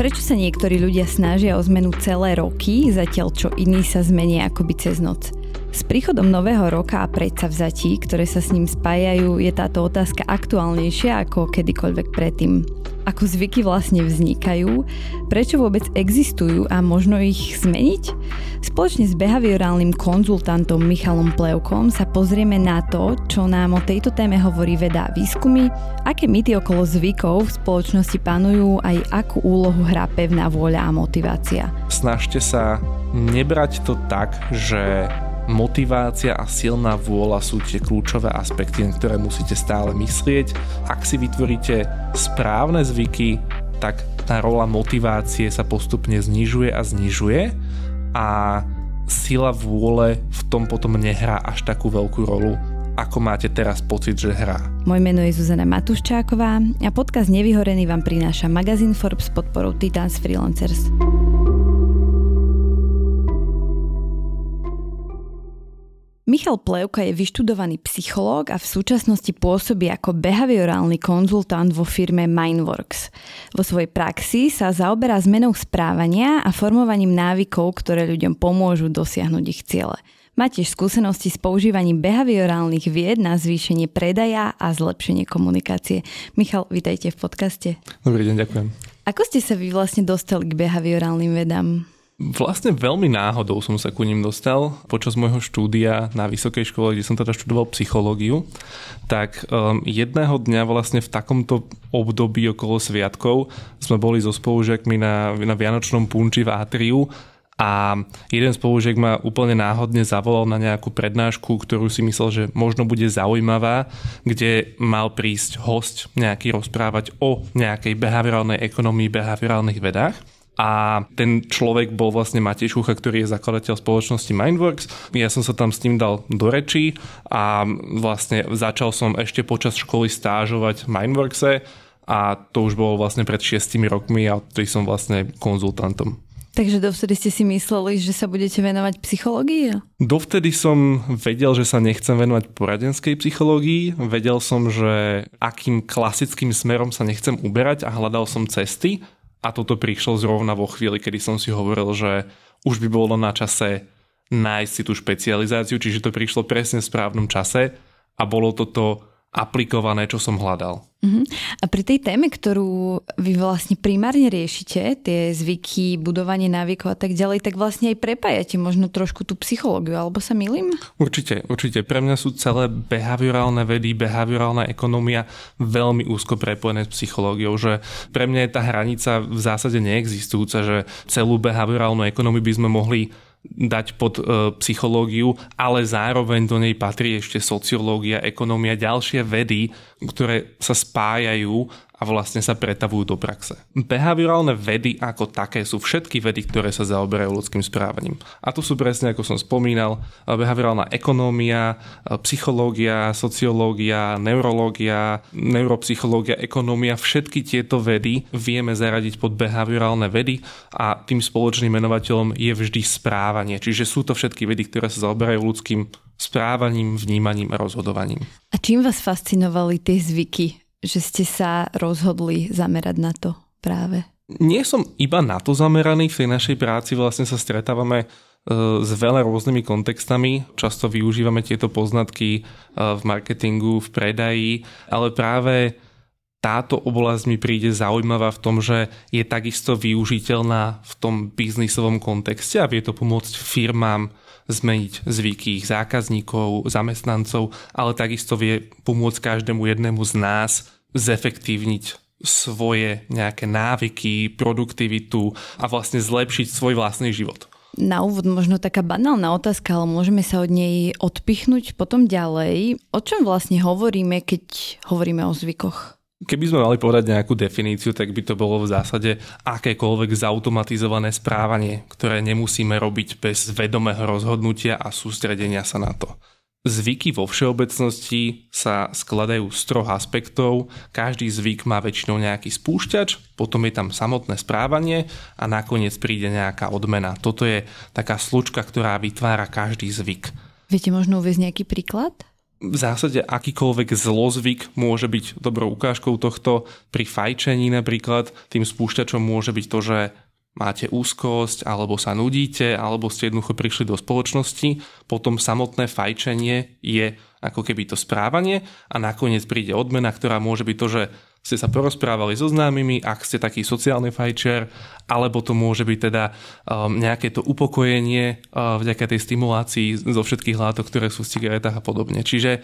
Prečo sa niektorí ľudia snažia o zmenu celé roky, zatiaľ čo iní sa zmenia akoby cez noc? S príchodom nového roka a predsavzatí, ktoré sa s ním spájajú, je táto otázka aktuálnejšia ako kedykoľvek predtým ako zvyky vlastne vznikajú, prečo vôbec existujú a možno ich zmeniť? Spoločne s behaviorálnym konzultantom Michalom Plevkom sa pozrieme na to, čo nám o tejto téme hovorí veda a výskumy, aké mýty okolo zvykov v spoločnosti panujú aj akú úlohu hrá pevná vôľa a motivácia. Snažte sa nebrať to tak, že motivácia a silná vôľa sú tie kľúčové aspekty, na ktoré musíte stále myslieť. Ak si vytvoríte správne zvyky, tak tá rola motivácie sa postupne znižuje a znižuje a sila vôle v tom potom nehrá až takú veľkú rolu, ako máte teraz pocit, že hrá. Moje meno je Zuzana Matuščáková a podcast Nevyhorený vám prináša magazín Forbes s podporou Titans Freelancers. Michal Plevka je vyštudovaný psychológ a v súčasnosti pôsobí ako behaviorálny konzultant vo firme Mindworks. Vo svojej praxi sa zaoberá zmenou správania a formovaním návykov, ktoré ľuďom pomôžu dosiahnuť ich ciele. Má tiež skúsenosti s používaním behaviorálnych vied na zvýšenie predaja a zlepšenie komunikácie. Michal, vitajte v podcaste. Dobrý deň, ďakujem. Ako ste sa vy vlastne dostali k behaviorálnym vedám? Vlastne veľmi náhodou som sa ku ním dostal. Počas môjho štúdia na vysokej škole, kde som teda študoval psychológiu, tak um, jedného dňa vlastne v takomto období okolo sviatkov sme boli so spolužiakmi na, na Vianočnom punči v Atriu a jeden spolužiak ma úplne náhodne zavolal na nejakú prednášku, ktorú si myslel, že možno bude zaujímavá, kde mal prísť host nejaký rozprávať o nejakej behaviorálnej ekonomii, behaviorálnych vedách a ten človek bol vlastne Matej Šucha, ktorý je zakladateľ spoločnosti Mindworks. Ja som sa tam s ním dal do reči a vlastne začal som ešte počas školy stážovať v Mindworkse a to už bolo vlastne pred šiestimi rokmi a vtedy som vlastne konzultantom. Takže dovtedy ste si mysleli, že sa budete venovať psychológii? Dovtedy som vedel, že sa nechcem venovať poradenskej psychológii. Vedel som, že akým klasickým smerom sa nechcem uberať a hľadal som cesty. A toto prišlo zrovna vo chvíli, kedy som si hovoril, že už by bolo na čase nájsť si tú špecializáciu, čiže to prišlo presne v správnom čase a bolo toto aplikované, čo som hľadal. Uh-huh. A pri tej téme, ktorú vy vlastne primárne riešite, tie zvyky, budovanie návykov a tak ďalej, tak vlastne aj prepájate možno trošku tú psychológiu, alebo sa milím? Určite, určite. Pre mňa sú celé behaviorálne vedy, behaviorálna ekonomia veľmi úzko prepojené s psychológiou, že pre mňa je tá hranica v zásade neexistujúca, že celú behaviorálnu ekonomiu by sme mohli dať pod e, psychológiu, ale zároveň do nej patrí ešte sociológia, ekonómia, ďalšie vedy, ktoré sa spájajú a vlastne sa pretavujú do praxe. Behaviorálne vedy ako také sú všetky vedy, ktoré sa zaoberajú ľudským správaním. A tu sú presne, ako som spomínal, behaviorálna ekonómia, psychológia, sociológia, neurológia, neuropsychológia, ekonómia, všetky tieto vedy vieme zaradiť pod behaviorálne vedy a tým spoločným menovateľom je vždy správanie. Čiže sú to všetky vedy, ktoré sa zaoberajú ľudským správaním, vnímaním a rozhodovaním. A čím vás fascinovali tie zvyky? Že ste sa rozhodli zamerať na to práve? Nie som iba na to zameraný, v tej našej práci vlastne sa stretávame e, s veľa rôznymi kontextami. Často využívame tieto poznatky e, v marketingu, v predaji, ale práve táto oblasť mi príde zaujímavá v tom, že je takisto využiteľná v tom biznisovom kontexte a vie to pomôcť firmám zmeniť zvyky ich zákazníkov, zamestnancov, ale takisto vie pomôcť každému jednému z nás zefektívniť svoje nejaké návyky, produktivitu a vlastne zlepšiť svoj vlastný život. Na úvod možno taká banálna otázka, ale môžeme sa od nej odpichnúť potom ďalej. O čom vlastne hovoríme, keď hovoríme o zvykoch? Keby sme mali povedať nejakú definíciu, tak by to bolo v zásade akékoľvek zautomatizované správanie, ktoré nemusíme robiť bez vedomého rozhodnutia a sústredenia sa na to. Zvyky vo všeobecnosti sa skladajú z troch aspektov. Každý zvyk má väčšinou nejaký spúšťač, potom je tam samotné správanie a nakoniec príde nejaká odmena. Toto je taká slučka, ktorá vytvára každý zvyk. Viete možno uvieť nejaký príklad? v zásade akýkoľvek zlozvyk môže byť dobrou ukážkou tohto. Pri fajčení napríklad tým spúšťačom môže byť to, že máte úzkosť, alebo sa nudíte, alebo ste jednoducho prišli do spoločnosti. Potom samotné fajčenie je ako keby to správanie a nakoniec príde odmena, ktorá môže byť to, že ste sa porozprávali so známymi, ak ste taký sociálny fajčer, alebo to môže byť teda um, nejaké to upokojenie uh, vďaka tej stimulácii zo všetkých látok, ktoré sú v cigaretách a podobne. Čiže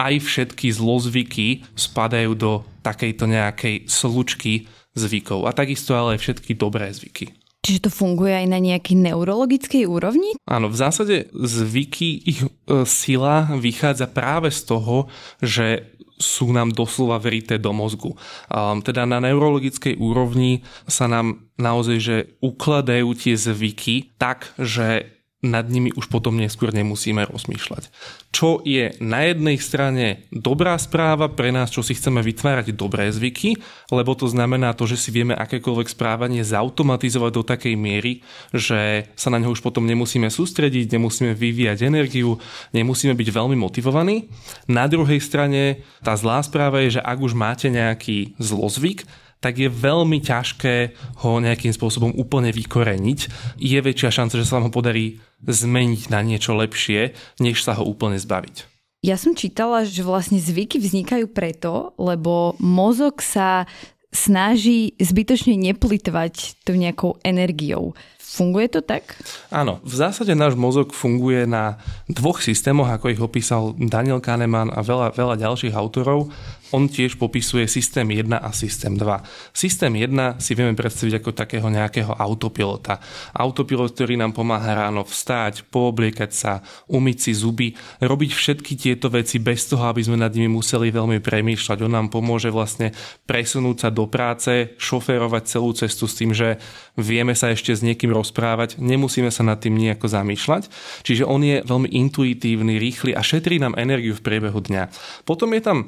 aj všetky zlozvyky spadajú do takejto nejakej slučky zvykov a takisto ale aj všetky dobré zvyky. Čiže to funguje aj na nejakej neurologickej úrovni? Áno, v zásade zvyky, ich e, sila vychádza práve z toho, že sú nám doslova verité do mozgu. Um, teda na neurologickej úrovni sa nám naozaj že ukladajú tie zvyky tak, že nad nimi už potom neskôr nemusíme rozmýšľať. Čo je na jednej strane dobrá správa pre nás, čo si chceme vytvárať dobré zvyky, lebo to znamená to, že si vieme akékoľvek správanie zautomatizovať do takej miery, že sa na ňo už potom nemusíme sústrediť, nemusíme vyvíjať energiu, nemusíme byť veľmi motivovaní. Na druhej strane tá zlá správa je, že ak už máte nejaký zlozvyk, tak je veľmi ťažké ho nejakým spôsobom úplne vykoreniť. Je väčšia šanca, že sa vám ho podarí zmeniť na niečo lepšie, než sa ho úplne zbaviť. Ja som čítala, že vlastne zvyky vznikajú preto, lebo mozog sa snaží zbytočne neplitvať tou nejakou energiou. Funguje to tak? Áno, v zásade náš mozog funguje na dvoch systémoch, ako ich opísal Daniel Kahneman a veľa, veľa ďalších autorov on tiež popisuje systém 1 a systém 2. Systém 1 si vieme predstaviť ako takého nejakého autopilota. Autopilot, ktorý nám pomáha ráno vstáť, poobliekať sa, umyť si zuby, robiť všetky tieto veci bez toho, aby sme nad nimi museli veľmi premýšľať. On nám pomôže vlastne presunúť sa do práce, šoférovať celú cestu s tým, že vieme sa ešte s niekým rozprávať, nemusíme sa nad tým nejako zamýšľať. Čiže on je veľmi intuitívny, rýchly a šetrí nám energiu v priebehu dňa. Potom je tam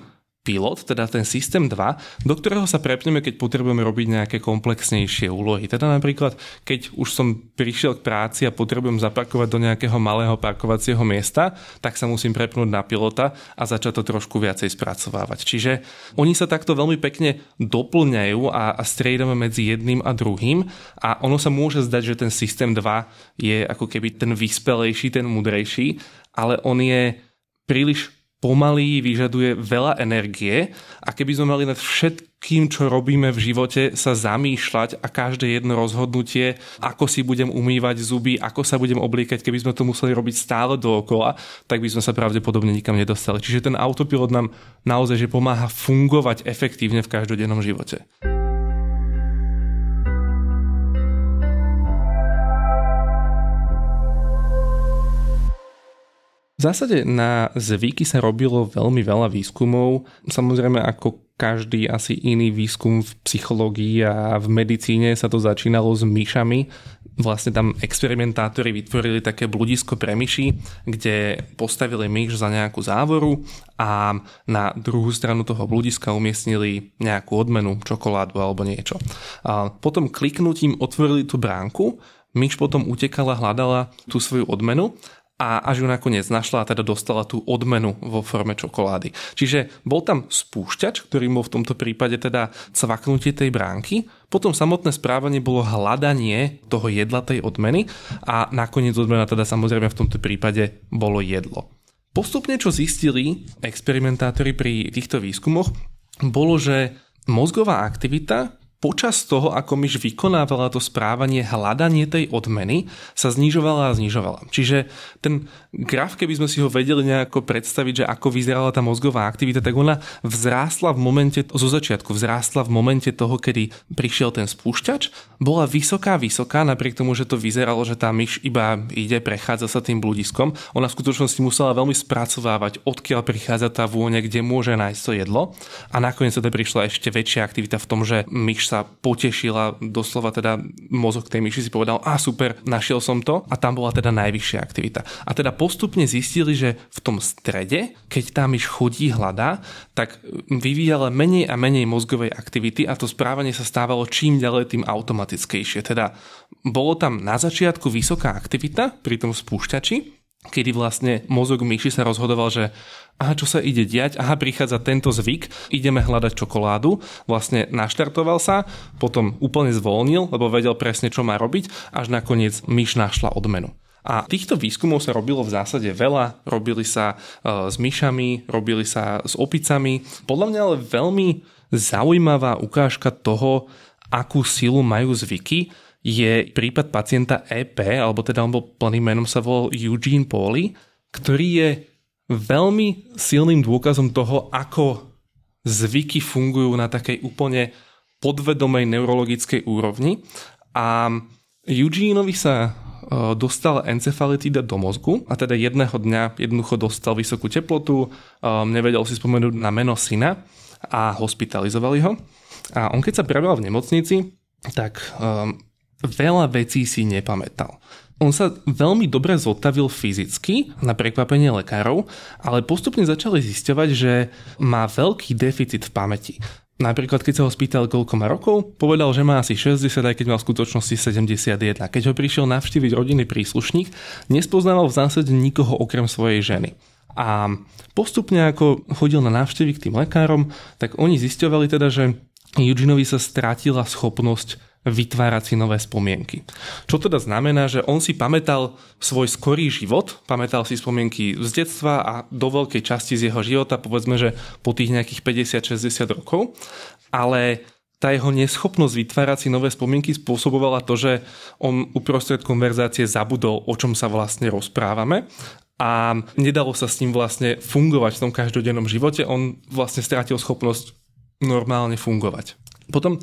pilot, teda ten systém 2, do ktorého sa prepneme, keď potrebujeme robiť nejaké komplexnejšie úlohy. Teda napríklad, keď už som prišiel k práci a potrebujem zaparkovať do nejakého malého parkovacieho miesta, tak sa musím prepnúť na pilota a začať to trošku viacej spracovávať. Čiže oni sa takto veľmi pekne doplňajú a, a striedame medzi jedným a druhým a ono sa môže zdať, že ten systém 2 je ako keby ten vyspelejší, ten mudrejší, ale on je príliš pomalý, vyžaduje veľa energie a keby sme mali nad všetkým, čo robíme v živote, sa zamýšľať a každé jedno rozhodnutie, ako si budem umývať zuby, ako sa budem obliekať, keby sme to museli robiť stále dookola, tak by sme sa pravdepodobne nikam nedostali. Čiže ten autopilot nám naozaj že pomáha fungovať efektívne v každodennom živote. V zásade na zvyky sa robilo veľmi veľa výskumov. Samozrejme ako každý asi iný výskum v psychológii a v medicíne sa to začínalo s myšami. Vlastne tam experimentátori vytvorili také bludisko pre myši, kde postavili myš za nejakú závoru a na druhú stranu toho bludiska umiestnili nejakú odmenu, čokoládu alebo niečo. A potom kliknutím otvorili tú bránku, myš potom utekala, hľadala tú svoju odmenu a až ju nakoniec našla a teda dostala tú odmenu vo forme čokolády. Čiže bol tam spúšťač, ktorý bol v tomto prípade teda cvaknutie tej bránky, potom samotné správanie bolo hľadanie toho jedla tej odmeny a nakoniec odmena teda samozrejme v tomto prípade bolo jedlo. Postupne, čo zistili experimentátori pri týchto výskumoch, bolo, že mozgová aktivita počas toho, ako myš vykonávala to správanie, hľadanie tej odmeny, sa znižovala a znižovala. Čiže ten graf, keby sme si ho vedeli nejako predstaviť, že ako vyzerala tá mozgová aktivita, tak ona vzrástla v momente, zo začiatku vzrástla v momente toho, kedy prišiel ten spúšťač, bola vysoká, vysoká, napriek tomu, že to vyzeralo, že tá myš iba ide, prechádza sa tým bludiskom. Ona v skutočnosti musela veľmi spracovávať, odkiaľ prichádza tá vôňa, kde môže nájsť to jedlo. A nakoniec teda prišla ešte väčšia aktivita v tom, že myš sa potešila, doslova teda mozog tej myši si povedal, a super, našiel som to a tam bola teda najvyššia aktivita. A teda postupne zistili, že v tom strede, keď tá myš chodí, hľadá, tak vyvíjala menej a menej mozgovej aktivity a to správanie sa stávalo čím ďalej tým automatickejšie. Teda bolo tam na začiatku vysoká aktivita pri tom spúšťači, kedy vlastne mozog myši sa rozhodoval, že aha, čo sa ide diať, aha, prichádza tento zvyk, ideme hľadať čokoládu, vlastne naštartoval sa, potom úplne zvolnil, lebo vedel presne, čo má robiť, až nakoniec myš našla odmenu. A týchto výskumov sa robilo v zásade veľa. Robili sa e, s myšami, robili sa s opicami. Podľa mňa ale veľmi zaujímavá ukážka toho, akú silu majú zvyky, je prípad pacienta EP, alebo teda on bol plným menom sa volal Eugene Pauly, ktorý je veľmi silným dôkazom toho, ako zvyky fungujú na takej úplne podvedomej neurologickej úrovni. A Eugeneovi sa e, dostal encefalitida do mozgu a teda jedného dňa jednoducho dostal vysokú teplotu, e, nevedel si spomenúť na meno syna a hospitalizovali ho. A on keď sa prebral v nemocnici, tak um, veľa vecí si nepamätal. On sa veľmi dobre zotavil fyzicky, na prekvapenie lekárov, ale postupne začali zisťovať, že má veľký deficit v pamäti. Napríklad, keď sa ho spýtal, koľko má rokov, povedal, že má asi 60, aj keď mal v skutočnosti 71. Keď ho prišiel navštíviť rodinný príslušník, nespoznával v zásade nikoho okrem svojej ženy. A postupne, ako chodil na návštevy k tým lekárom, tak oni zisťovali teda, že Eugeneovi sa strátila schopnosť vytvárať si nové spomienky. Čo teda znamená, že on si pamätal svoj skorý život, pamätal si spomienky z detstva a do veľkej časti z jeho života, povedzme, že po tých nejakých 50-60 rokov, ale tá jeho neschopnosť vytvárať si nové spomienky spôsobovala to, že on uprostred konverzácie zabudol, o čom sa vlastne rozprávame a nedalo sa s ním vlastne fungovať v tom každodennom živote. On vlastne strátil schopnosť normálne fungovať. Potom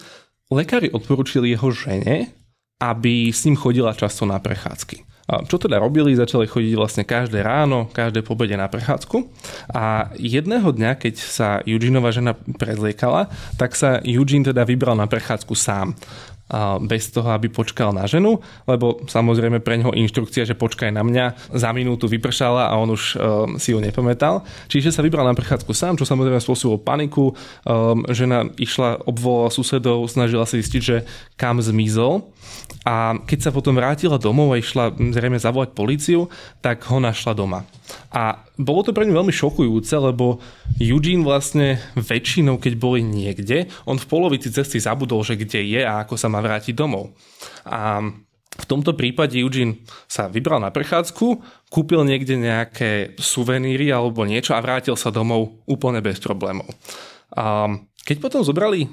Lekári odporúčili jeho žene, aby s ním chodila často na prechádzky. Čo teda robili? Začali chodiť vlastne každé ráno, každé pobede na prechádzku. A jedného dňa, keď sa Eugeneova žena prezliekala, tak sa Eugene teda vybral na prechádzku sám bez toho, aby počkal na ženu, lebo samozrejme pre neho inštrukcia, že počkaj na mňa, za minútu vypršala a on už um, si ju nepamätal. Čiže sa vybral na prechádzku sám, čo samozrejme spôsobilo paniku. Um, žena išla, obvolala susedov, snažila sa zistiť, že kam zmizol. A keď sa potom vrátila domov a išla zrejme zavolať policiu, tak ho našla doma. A bolo to pre ňu veľmi šokujúce, lebo Eugene vlastne väčšinou, keď boli niekde, on v polovici cesty zabudol, že kde je a ako sa má vrátiť domov. A v tomto prípade Eugene sa vybral na prechádzku, kúpil niekde nejaké suveníry alebo niečo a vrátil sa domov úplne bez problémov. A keď potom zobrali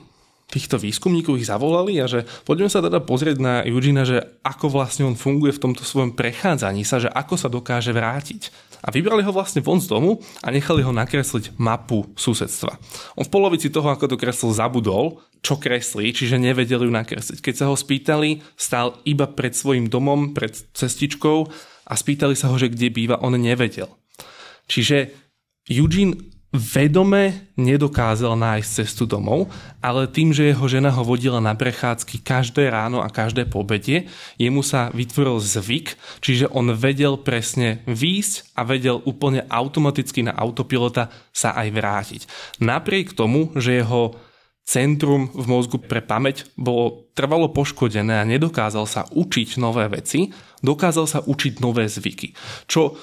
týchto výskumníkov ich zavolali a že poďme sa teda pozrieť na Eugena, že ako vlastne on funguje v tomto svojom prechádzaní sa, že ako sa dokáže vrátiť. A vybrali ho vlastne von z domu a nechali ho nakresliť mapu susedstva. On v polovici toho, ako to kreslil, zabudol, čo kreslí, čiže nevedeli ju nakresliť. Keď sa ho spýtali, stál iba pred svojim domom, pred cestičkou a spýtali sa ho, že kde býva, on nevedel. Čiže Eugene vedome nedokázal nájsť cestu domov, ale tým, že jeho žena ho vodila na prechádzky každé ráno a každé pobedie, jemu sa vytvoril zvyk, čiže on vedel presne výjsť a vedel úplne automaticky na autopilota sa aj vrátiť. Napriek tomu, že jeho centrum v mozgu pre pamäť bolo trvalo poškodené a nedokázal sa učiť nové veci, dokázal sa učiť nové zvyky. Čo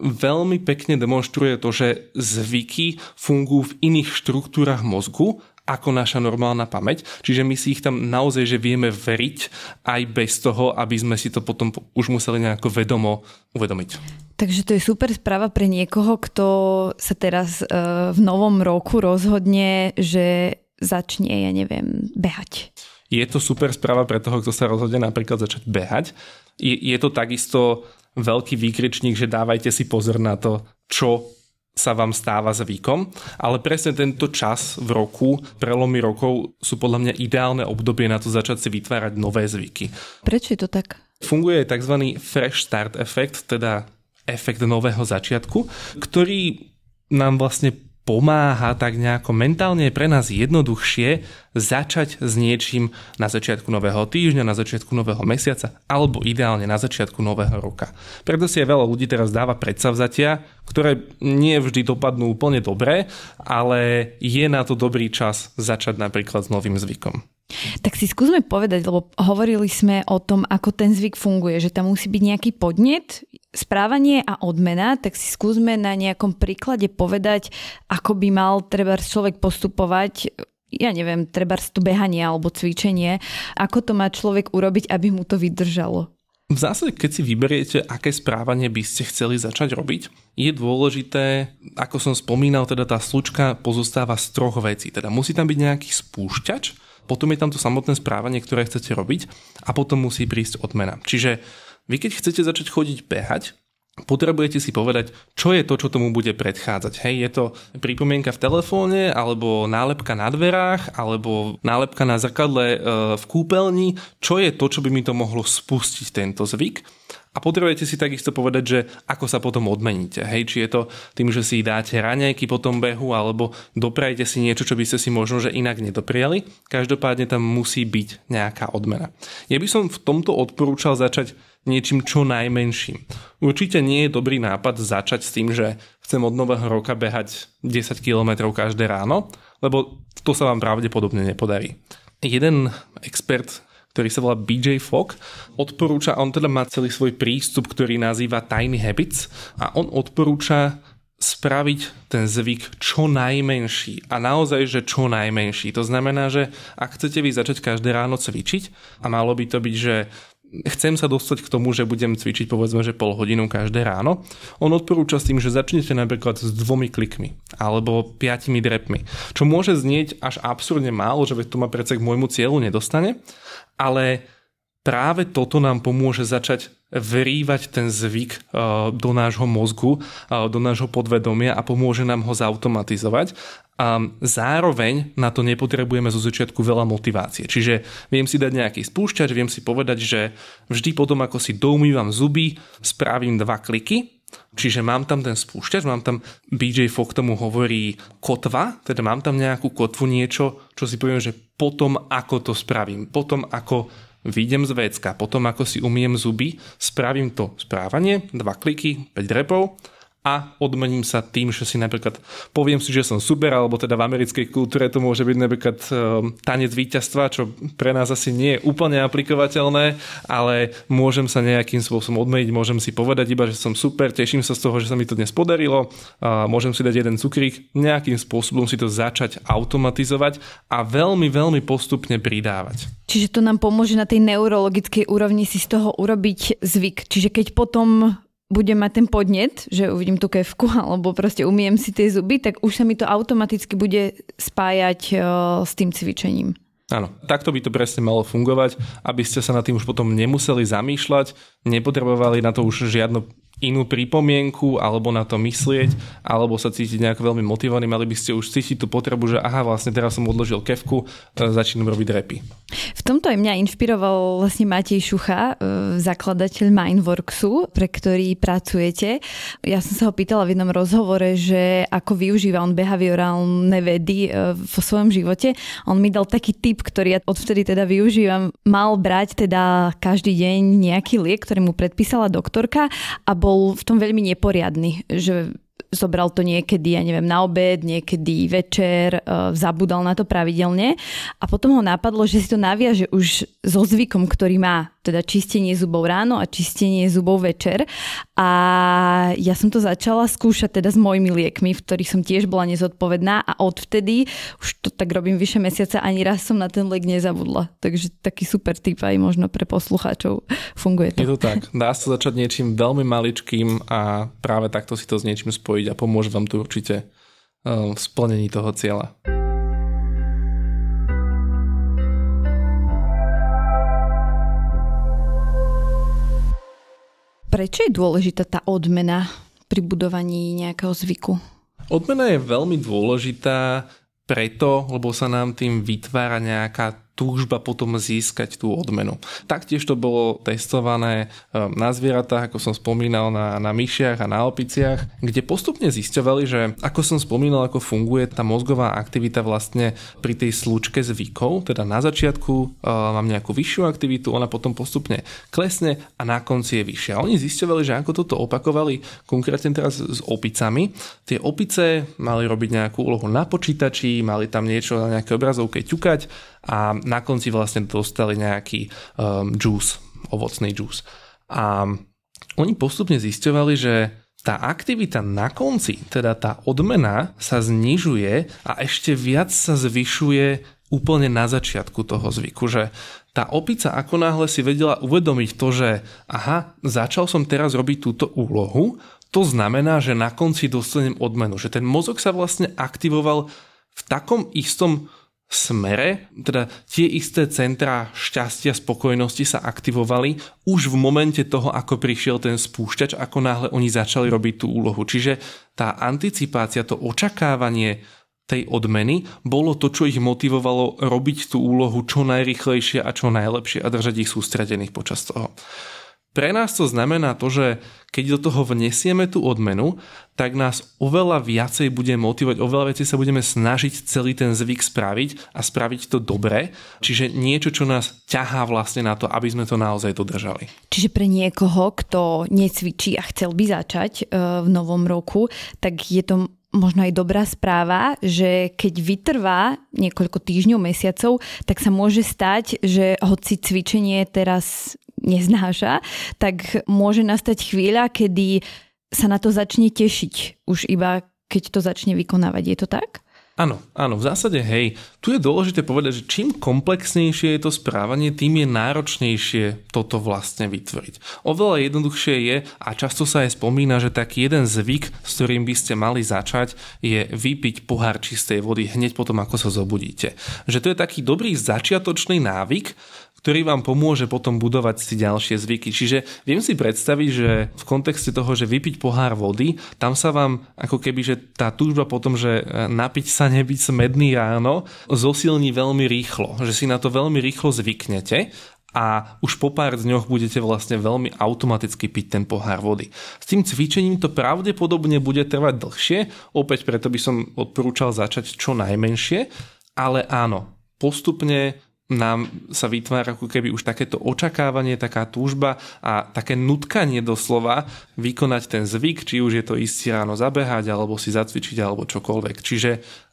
veľmi pekne demonstruje to, že zvyky fungujú v iných štruktúrach mozgu ako naša normálna pamäť, čiže my si ich tam naozaj že vieme veriť aj bez toho, aby sme si to potom už museli nejako vedomo uvedomiť. Takže to je super správa pre niekoho, kto sa teraz uh, v novom roku rozhodne, že začne, ja neviem, behať. Je to super správa pre toho, kto sa rozhodne napríklad začať behať. Je, je to takisto veľký výkričník, že dávajte si pozor na to, čo sa vám stáva zvykom, ale presne tento čas v roku, prelomy rokov sú podľa mňa ideálne obdobie na to začať si vytvárať nové zvyky. Prečo je to tak? Funguje tzv. fresh start efekt, teda efekt nového začiatku, ktorý nám vlastne pomáha tak nejako mentálne pre nás jednoduchšie začať s niečím na začiatku nového týždňa, na začiatku nového mesiaca alebo ideálne na začiatku nového roka. Preto si aj veľa ľudí teraz dáva predsavzatia, ktoré nie vždy dopadnú úplne dobre, ale je na to dobrý čas začať napríklad s novým zvykom. Tak si skúsme povedať, lebo hovorili sme o tom, ako ten zvyk funguje, že tam musí byť nejaký podnet, správanie a odmena, tak si skúsme na nejakom príklade povedať, ako by mal treba človek postupovať ja neviem, treba to behanie alebo cvičenie, ako to má človek urobiť, aby mu to vydržalo? V zásade, keď si vyberiete, aké správanie by ste chceli začať robiť, je dôležité, ako som spomínal, teda tá slučka pozostáva z troch vecí. Teda musí tam byť nejaký spúšťač, potom je tam to samotné správanie, ktoré chcete robiť a potom musí prísť odmena. Čiže vy keď chcete začať chodiť behať, potrebujete si povedať, čo je to, čo tomu bude predchádzať. Hej, je to pripomienka v telefóne, alebo nálepka na dverách, alebo nálepka na zrkadle e, v kúpeľni, čo je to, čo by mi to mohlo spustiť tento zvyk. A potrebujete si takisto povedať, že ako sa potom odmeníte. Hej, či je to tým, že si dáte raňajky po tom behu, alebo doprajete si niečo, čo by ste si možno že inak nedopriali. Každopádne tam musí byť nejaká odmena. Ja by som v tomto odporúčal začať niečím čo najmenším. Určite nie je dobrý nápad začať s tým, že chcem od nového roka behať 10 km každé ráno, lebo to sa vám pravdepodobne nepodarí. Jeden expert ktorý sa volá BJ Fogg, odporúča, on teda má celý svoj prístup, ktorý nazýva Tiny Habits a on odporúča spraviť ten zvyk čo najmenší a naozaj, že čo najmenší. To znamená, že ak chcete vy začať každé ráno cvičiť a malo by to byť, že chcem sa dostať k tomu, že budem cvičiť povedzme, že pol hodinu každé ráno. On odporúča s tým, že začnete napríklad s dvomi klikmi alebo piatimi drepmi, čo môže znieť až absurdne málo, že to ma predsa k môjmu cieľu nedostane, ale práve toto nám pomôže začať vrývať ten zvyk eh, do nášho mozgu, eh, do nášho podvedomia a pomôže nám ho zautomatizovať. A zároveň na to nepotrebujeme zo začiatku veľa motivácie. Čiže viem si dať nejaký spúšťač, viem si povedať, že vždy potom, ako si doumývam zuby, spravím dva kliky, Čiže mám tam ten spúšťač, mám tam BJ Fogg tomu hovorí kotva, teda mám tam nejakú kotvu, niečo, čo si poviem, že potom ako to spravím, potom ako vyjdem z vecka, potom ako si umiem zuby, spravím to správanie, dva kliky, 5 repov a odmením sa tým, že si napríklad poviem si, že som super, alebo teda v americkej kultúre to môže byť napríklad um, tanec víťazstva, čo pre nás asi nie je úplne aplikovateľné, ale môžem sa nejakým spôsobom odmeniť, môžem si povedať iba, že som super, teším sa z toho, že sa mi to dnes podarilo, môžem si dať jeden cukrík, nejakým spôsobom si to začať automatizovať a veľmi, veľmi postupne pridávať. Čiže to nám pomôže na tej neurologickej úrovni si z toho urobiť zvyk. Čiže keď potom budem mať ten podnet, že uvidím tú kevku alebo proste umiem si tie zuby, tak už sa mi to automaticky bude spájať uh, s tým cvičením. Áno, takto by to presne malo fungovať, aby ste sa na tým už potom nemuseli zamýšľať, nepotrebovali na to už žiadnu inú pripomienku alebo na to myslieť, alebo sa cítiť nejak veľmi motivovaný, mali by ste už cítiť tú potrebu, že aha, vlastne teraz som odložil kevku, e, začínam robiť repy. V tomto aj mňa inšpiroval vlastne Matej Šucha, e, zakladateľ Mindworksu, pre ktorý pracujete. Ja som sa ho pýtala v jednom rozhovore, že ako využíva on behaviorálne vedy e, vo svojom živote. On mi dal taký tip, ktorý ja odvtedy teda využívam. Mal brať teda každý deň nejaký liek, ktorý mu predpísala doktorka a bol v tom veľmi neporiadny, že zobral to niekedy, ja neviem, na obed, niekedy večer, uh, zabudal na to pravidelne. A potom ho napadlo, že si to naviaže už so zvykom, ktorý má teda čistenie zubov ráno a čistenie zubov večer. A ja som to začala skúšať teda s mojimi liekmi, v ktorých som tiež bola nezodpovedná a odvtedy, už to tak robím vyše mesiaca, ani raz som na ten liek nezabudla. Takže taký super typ aj možno pre poslucháčov funguje to. Je to tak. Dá sa začať niečím veľmi maličkým a práve takto si to s niečím spojiť a pomôže vám to určite v splnení toho cieľa. Prečo je dôležitá tá odmena pri budovaní nejakého zvyku? Odmena je veľmi dôležitá preto, lebo sa nám tým vytvára nejaká túžba potom získať tú odmenu. Taktiež to bolo testované ehm, na zvieratách, ako som spomínal, na, na myšiach a na opiciach, kde postupne zisťovali, že ako som spomínal, ako funguje tá mozgová aktivita vlastne pri tej slučke zvykov, teda na začiatku uh, mám nejakú vyššiu aktivitu, ona potom postupne klesne a na konci je vyššia. Oni zisťovali, že ako toto opakovali konkrétne teraz s opicami. Tie opice mali robiť nejakú úlohu na počítači, mali tam niečo na nejaké obrazovke ťukať a na konci vlastne dostali nejaký um, juice, ovocný juice. A oni postupne zisťovali, že tá aktivita na konci, teda tá odmena sa znižuje a ešte viac sa zvyšuje úplne na začiatku toho zvyku, že tá opica ako náhle si vedela uvedomiť to, že aha, začal som teraz robiť túto úlohu, to znamená, že na konci dostanem odmenu, že ten mozog sa vlastne aktivoval v takom istom smere, teda tie isté centrá šťastia, spokojnosti sa aktivovali už v momente toho, ako prišiel ten spúšťač, ako náhle oni začali robiť tú úlohu. Čiže tá anticipácia, to očakávanie tej odmeny bolo to, čo ich motivovalo robiť tú úlohu čo najrychlejšie a čo najlepšie a držať ich sústredených počas toho. Pre nás to znamená to, že keď do toho vnesieme tú odmenu, tak nás oveľa viacej bude motivovať, oveľa viacej sa budeme snažiť celý ten zvyk spraviť a spraviť to dobre. Čiže niečo, čo nás ťahá vlastne na to, aby sme to naozaj dodržali. Čiže pre niekoho, kto necvičí a chcel by začať e, v novom roku, tak je to možno aj dobrá správa, že keď vytrvá niekoľko týždňov, mesiacov, tak sa môže stať, že hoci cvičenie teraz neznáša, tak môže nastať chvíľa, kedy sa na to začne tešiť, už iba keď to začne vykonávať. Je to tak? Áno, áno, v zásade hej. Tu je dôležité povedať, že čím komplexnejšie je to správanie, tým je náročnejšie toto vlastne vytvoriť. Oveľa jednoduchšie je, a často sa aj spomína, že taký jeden zvyk, s ktorým by ste mali začať, je vypiť pohár čistej vody hneď potom, ako sa zobudíte. Že to je taký dobrý začiatočný návyk, ktorý vám pomôže potom budovať si ďalšie zvyky. Čiže viem si predstaviť, že v kontexte toho, že vypiť pohár vody, tam sa vám ako keby, že tá túžba potom, že e, napiť sa nebyť smedný ráno, zosilní veľmi rýchlo. Že si na to veľmi rýchlo zvyknete a už po pár dňoch budete vlastne veľmi automaticky piť ten pohár vody. S tým cvičením to pravdepodobne bude trvať dlhšie, opäť preto by som odporúčal začať čo najmenšie, ale áno, postupne nám sa vytvára ako keby už takéto očakávanie, taká túžba a také nutkanie doslova vykonať ten zvyk, či už je to ísť ráno zabehať, alebo si zacvičiť, alebo čokoľvek. Čiže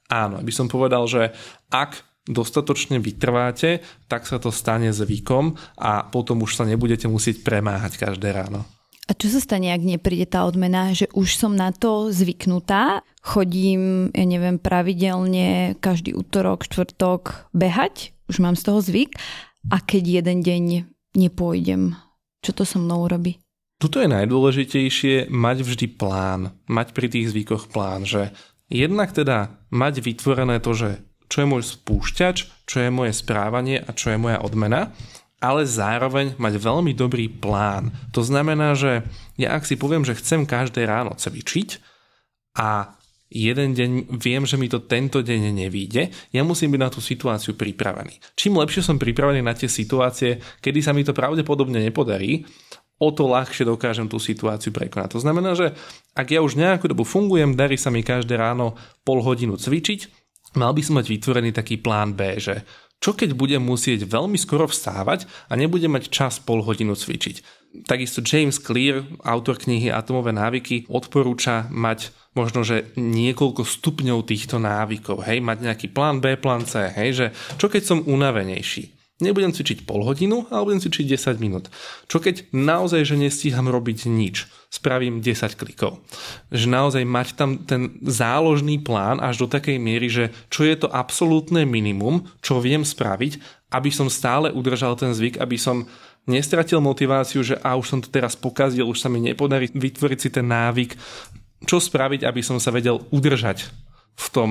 áno, by som povedal, že ak dostatočne vytrváte, tak sa to stane zvykom a potom už sa nebudete musieť premáhať každé ráno. A čo sa stane, ak nepríde tá odmena, že už som na to zvyknutá, chodím, ja neviem, pravidelne každý útorok, štvrtok behať, už mám z toho zvyk a keď jeden deň nepôjdem, čo to so mnou robí? Tuto je najdôležitejšie mať vždy plán, mať pri tých zvykoch plán, že jednak teda mať vytvorené to, že čo je môj spúšťač, čo je moje správanie a čo je moja odmena ale zároveň mať veľmi dobrý plán. To znamená, že ja ak si poviem, že chcem každé ráno cvičiť a jeden deň viem, že mi to tento deň nevíde, ja musím byť na tú situáciu pripravený. Čím lepšie som pripravený na tie situácie, kedy sa mi to pravdepodobne nepodarí, o to ľahšie dokážem tú situáciu prekonať. To znamená, že ak ja už nejakú dobu fungujem, darí sa mi každé ráno pol hodinu cvičiť, mal by som mať vytvorený taký plán B, že čo keď budem musieť veľmi skoro vstávať a nebudem mať čas pol hodinu cvičiť? Takisto James Clear, autor knihy Atomové návyky, odporúča mať možno, že niekoľko stupňov týchto návykov, hej, mať nejaký plán B, plán C, hej, že čo keď som unavenejší? Nebudem cvičiť pol hodinu, ale budem cvičiť 10 minút. Čo keď naozaj, že nestíham robiť nič? spravím 10 klikov. Že naozaj mať tam ten záložný plán až do takej miery, že čo je to absolútne minimum, čo viem spraviť, aby som stále udržal ten zvyk, aby som nestratil motiváciu, že a už som to teraz pokazil, už sa mi nepodarí vytvoriť si ten návyk, čo spraviť, aby som sa vedel udržať v tom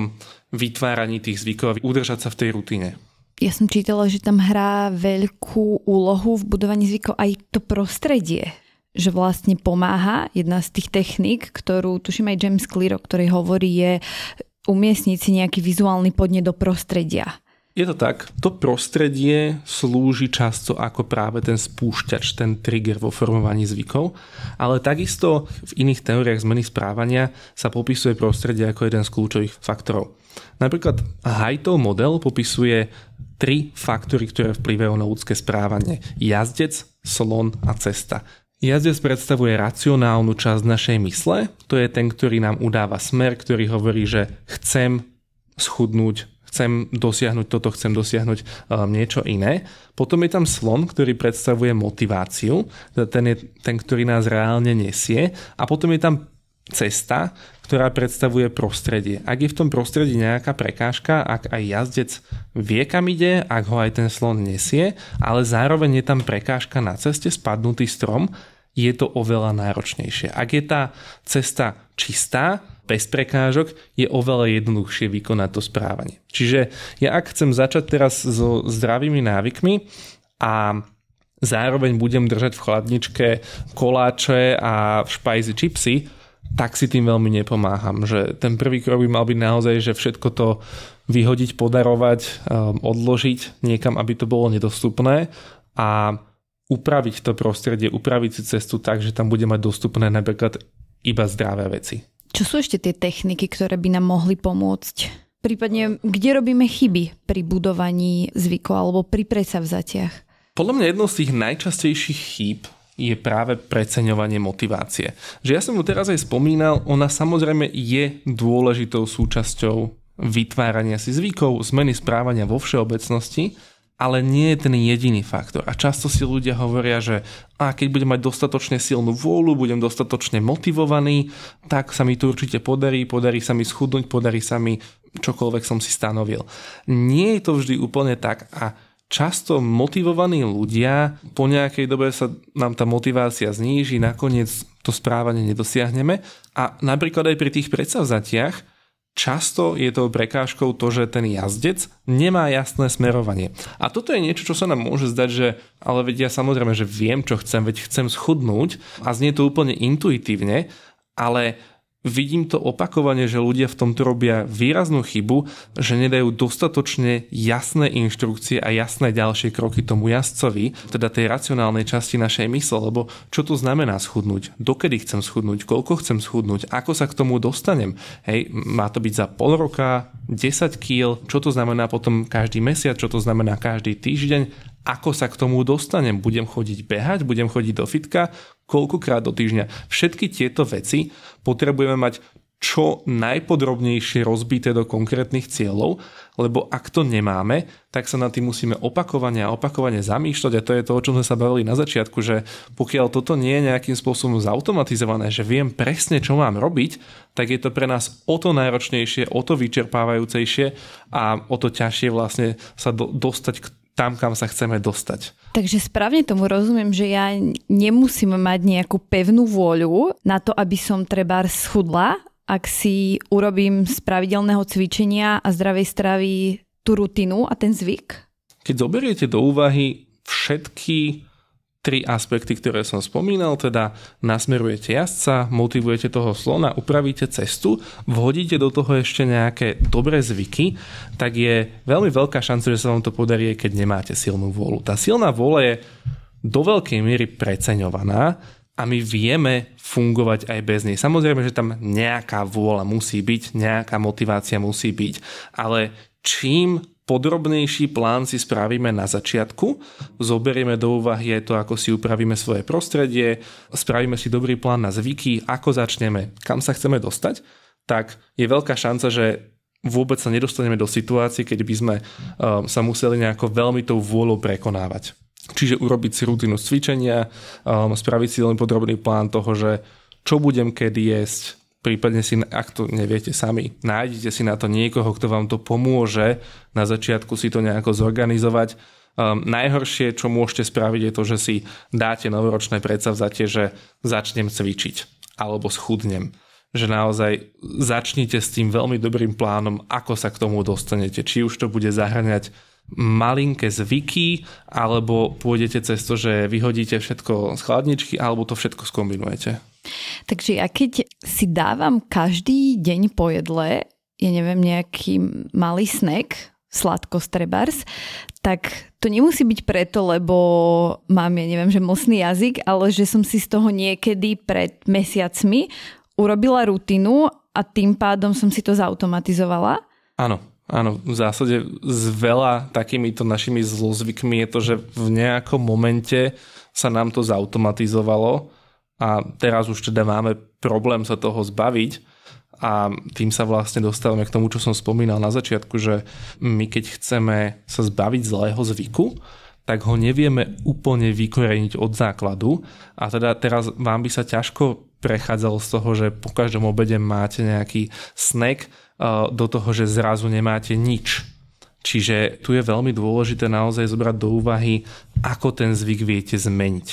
vytváraní tých zvykov, udržať sa v tej rutine. Ja som čítala, že tam hrá veľkú úlohu v budovaní zvykov aj to prostredie že vlastne pomáha. Jedna z tých techník, ktorú tuším aj James Clear, o ktorej hovorí, je umiestniť si nejaký vizuálny podne do prostredia. Je to tak. To prostredie slúži často ako práve ten spúšťač, ten trigger vo formovaní zvykov, ale takisto v iných teóriách zmeny správania sa popisuje prostredie ako jeden z kľúčových faktorov. Napríklad Haitov model popisuje tri faktory, ktoré vplyvajú na ľudské správanie. Jazdec, slon a cesta. Jazdec predstavuje racionálnu časť našej mysle, to je ten, ktorý nám udáva smer, ktorý hovorí, že chcem schudnúť, chcem dosiahnuť toto, chcem dosiahnuť um, niečo iné. Potom je tam slon, ktorý predstavuje motiváciu, ten je ten, ktorý nás reálne nesie. A potom je tam cesta, ktorá predstavuje prostredie. Ak je v tom prostredí nejaká prekážka, ak aj jazdec vie, kam ide, ak ho aj ten slon nesie, ale zároveň je tam prekážka na ceste, spadnutý strom, je to oveľa náročnejšie. Ak je tá cesta čistá, bez prekážok, je oveľa jednoduchšie vykonať to správanie. Čiže ja ak chcem začať teraz so zdravými návykmi a zároveň budem držať v chladničke koláče a v špajzi čipsy, tak si tým veľmi nepomáham. Že ten prvý krok by mal byť naozaj, že všetko to vyhodiť, podarovať, um, odložiť niekam, aby to bolo nedostupné a upraviť to prostredie, upraviť si cestu tak, že tam bude mať dostupné napríklad iba zdravé veci. Čo sú ešte tie techniky, ktoré by nám mohli pomôcť? Prípadne, kde robíme chyby pri budovaní zvykov alebo pri predsavzatiach? Podľa mňa jednou z tých najčastejších chýb je práve preceňovanie motivácie. Že ja som mu teraz aj spomínal, ona samozrejme je dôležitou súčasťou vytvárania si zvykov, zmeny správania vo všeobecnosti, ale nie je ten jediný faktor. A často si ľudia hovoria, že a keď budem mať dostatočne silnú vôľu, budem dostatočne motivovaný, tak sa mi to určite podarí, podarí sa mi schudnúť, podarí sa mi čokoľvek som si stanovil. Nie je to vždy úplne tak a často motivovaní ľudia, po nejakej dobe sa nám tá motivácia zníži, nakoniec to správanie nedosiahneme a napríklad aj pri tých predsavzatiach často je to prekážkou to, že ten jazdec nemá jasné smerovanie. A toto je niečo, čo sa nám môže zdať, že ale vedia ja samozrejme, že viem, čo chcem, veď chcem schudnúť a znie to úplne intuitívne, ale vidím to opakovane, že ľudia v tomto robia výraznú chybu, že nedajú dostatočne jasné inštrukcie a jasné ďalšie kroky tomu jazdcovi, teda tej racionálnej časti našej mysle, lebo čo to znamená schudnúť, dokedy chcem schudnúť, koľko chcem schudnúť, ako sa k tomu dostanem. Hej, má to byť za pol roka, 10 kg, čo to znamená potom každý mesiac, čo to znamená každý týždeň ako sa k tomu dostanem. Budem chodiť behať, budem chodiť do fitka, koľkokrát do týždňa. Všetky tieto veci potrebujeme mať čo najpodrobnejšie rozbité do konkrétnych cieľov, lebo ak to nemáme, tak sa na tým musíme opakovane a opakovane zamýšľať a to je to, o čom sme sa bavili na začiatku, že pokiaľ toto nie je nejakým spôsobom zautomatizované, že viem presne, čo mám robiť, tak je to pre nás o to náročnejšie, o to vyčerpávajúcejšie a o to ťažšie vlastne sa do, dostať k tam, kam sa chceme dostať. Takže správne tomu rozumiem, že ja nemusím mať nejakú pevnú vôľu na to, aby som treba schudla, ak si urobím z pravidelného cvičenia a zdravej stravy tú rutinu a ten zvyk? Keď zoberiete do úvahy všetky tri aspekty, ktoré som spomínal, teda nasmerujete jazdca, motivujete toho slona, upravíte cestu, vhodíte do toho ešte nejaké dobré zvyky, tak je veľmi veľká šanca, že sa vám to podarí, keď nemáte silnú vôľu. Tá silná vôľa je do veľkej miery preceňovaná a my vieme fungovať aj bez nej. Samozrejme, že tam nejaká vôľa musí byť, nejaká motivácia musí byť, ale čím podrobnejší plán si spravíme na začiatku, zoberieme do úvahy aj to, ako si upravíme svoje prostredie, spravíme si dobrý plán na zvyky, ako začneme, kam sa chceme dostať, tak je veľká šanca, že vôbec sa nedostaneme do situácie, keď by sme uh, sa museli nejako veľmi tou vôľou prekonávať. Čiže urobiť si rutinu cvičenia, um, spraviť si len podrobný plán toho, že čo budem kedy jesť, prípadne si, ak to neviete sami, nájdete si na to niekoho, kto vám to pomôže na začiatku si to nejako zorganizovať. Um, najhoršie, čo môžete spraviť, je to, že si dáte novoročné predsavzatie, že začnem cvičiť alebo schudnem. Že naozaj začnite s tým veľmi dobrým plánom, ako sa k tomu dostanete. Či už to bude zahrňať malinké zvyky, alebo pôjdete cez to, že vyhodíte všetko z chladničky, alebo to všetko skombinujete. Takže ja keď si dávam každý deň po jedle, ja neviem, nejaký malý snack, sladko strebars, tak to nemusí byť preto, lebo mám, ja neviem, že mocný jazyk, ale že som si z toho niekedy pred mesiacmi urobila rutinu a tým pádom som si to zautomatizovala. Áno, áno, v zásade s veľa takýmito našimi zlozvykmi je to, že v nejakom momente sa nám to zautomatizovalo a teraz už teda máme problém sa toho zbaviť, A tým sa vlastne dostávame k tomu, čo som spomínal na začiatku, že my keď chceme sa zbaviť zlého zvyku, tak ho nevieme úplne vykoreniť od základu. A teda teraz vám by sa ťažko prechádzalo z toho, že po každom obede máte nejaký snack do toho, že zrazu nemáte nič. Čiže tu je veľmi dôležité naozaj zobrať do úvahy, ako ten zvyk viete zmeniť.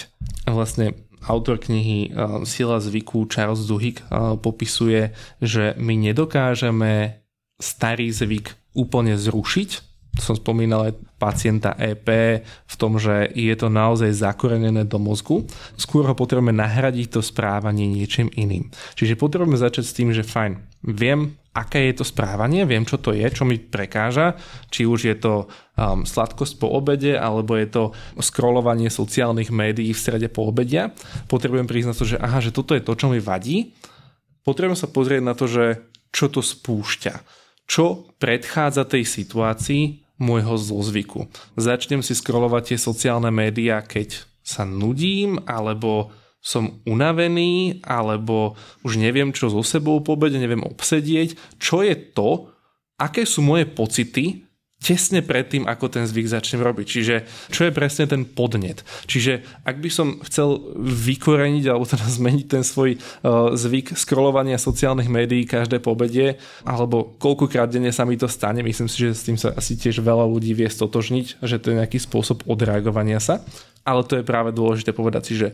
Vlastne autor knihy Sila zvyku Charles Duhigg popisuje, že my nedokážeme starý zvyk úplne zrušiť, som spomínal aj pacienta EP v tom, že je to naozaj zakorenené do mozgu. Skôr ho potrebujeme nahradiť to správanie niečím iným. Čiže potrebujeme začať s tým, že fajn, viem, aké je to správanie, viem, čo to je, čo mi prekáža, či už je to um, sladkosť po obede, alebo je to scrollovanie sociálnych médií v strede po obedia. Potrebujem priznať to, že aha, že toto je to, čo mi vadí. Potrebujem sa pozrieť na to, že čo to spúšťa čo predchádza tej situácii môjho zlozvyku. Začnem si scrollovať tie sociálne médiá, keď sa nudím, alebo som unavený, alebo už neviem, čo so sebou po obede, neviem obsedieť. Čo je to, aké sú moje pocity, tesne predtým, ako ten zvyk začnem robiť. Čiže čo je presne ten podnet. Čiže ak by som chcel vykoreniť alebo teda zmeniť ten svoj uh, zvyk scrollovania sociálnych médií každé pobedie, alebo koľkokrát denne sa mi to stane, myslím si, že s tým sa asi tiež veľa ľudí vie stotožniť, že to je nejaký spôsob odreagovania sa. Ale to je práve dôležité povedať si, že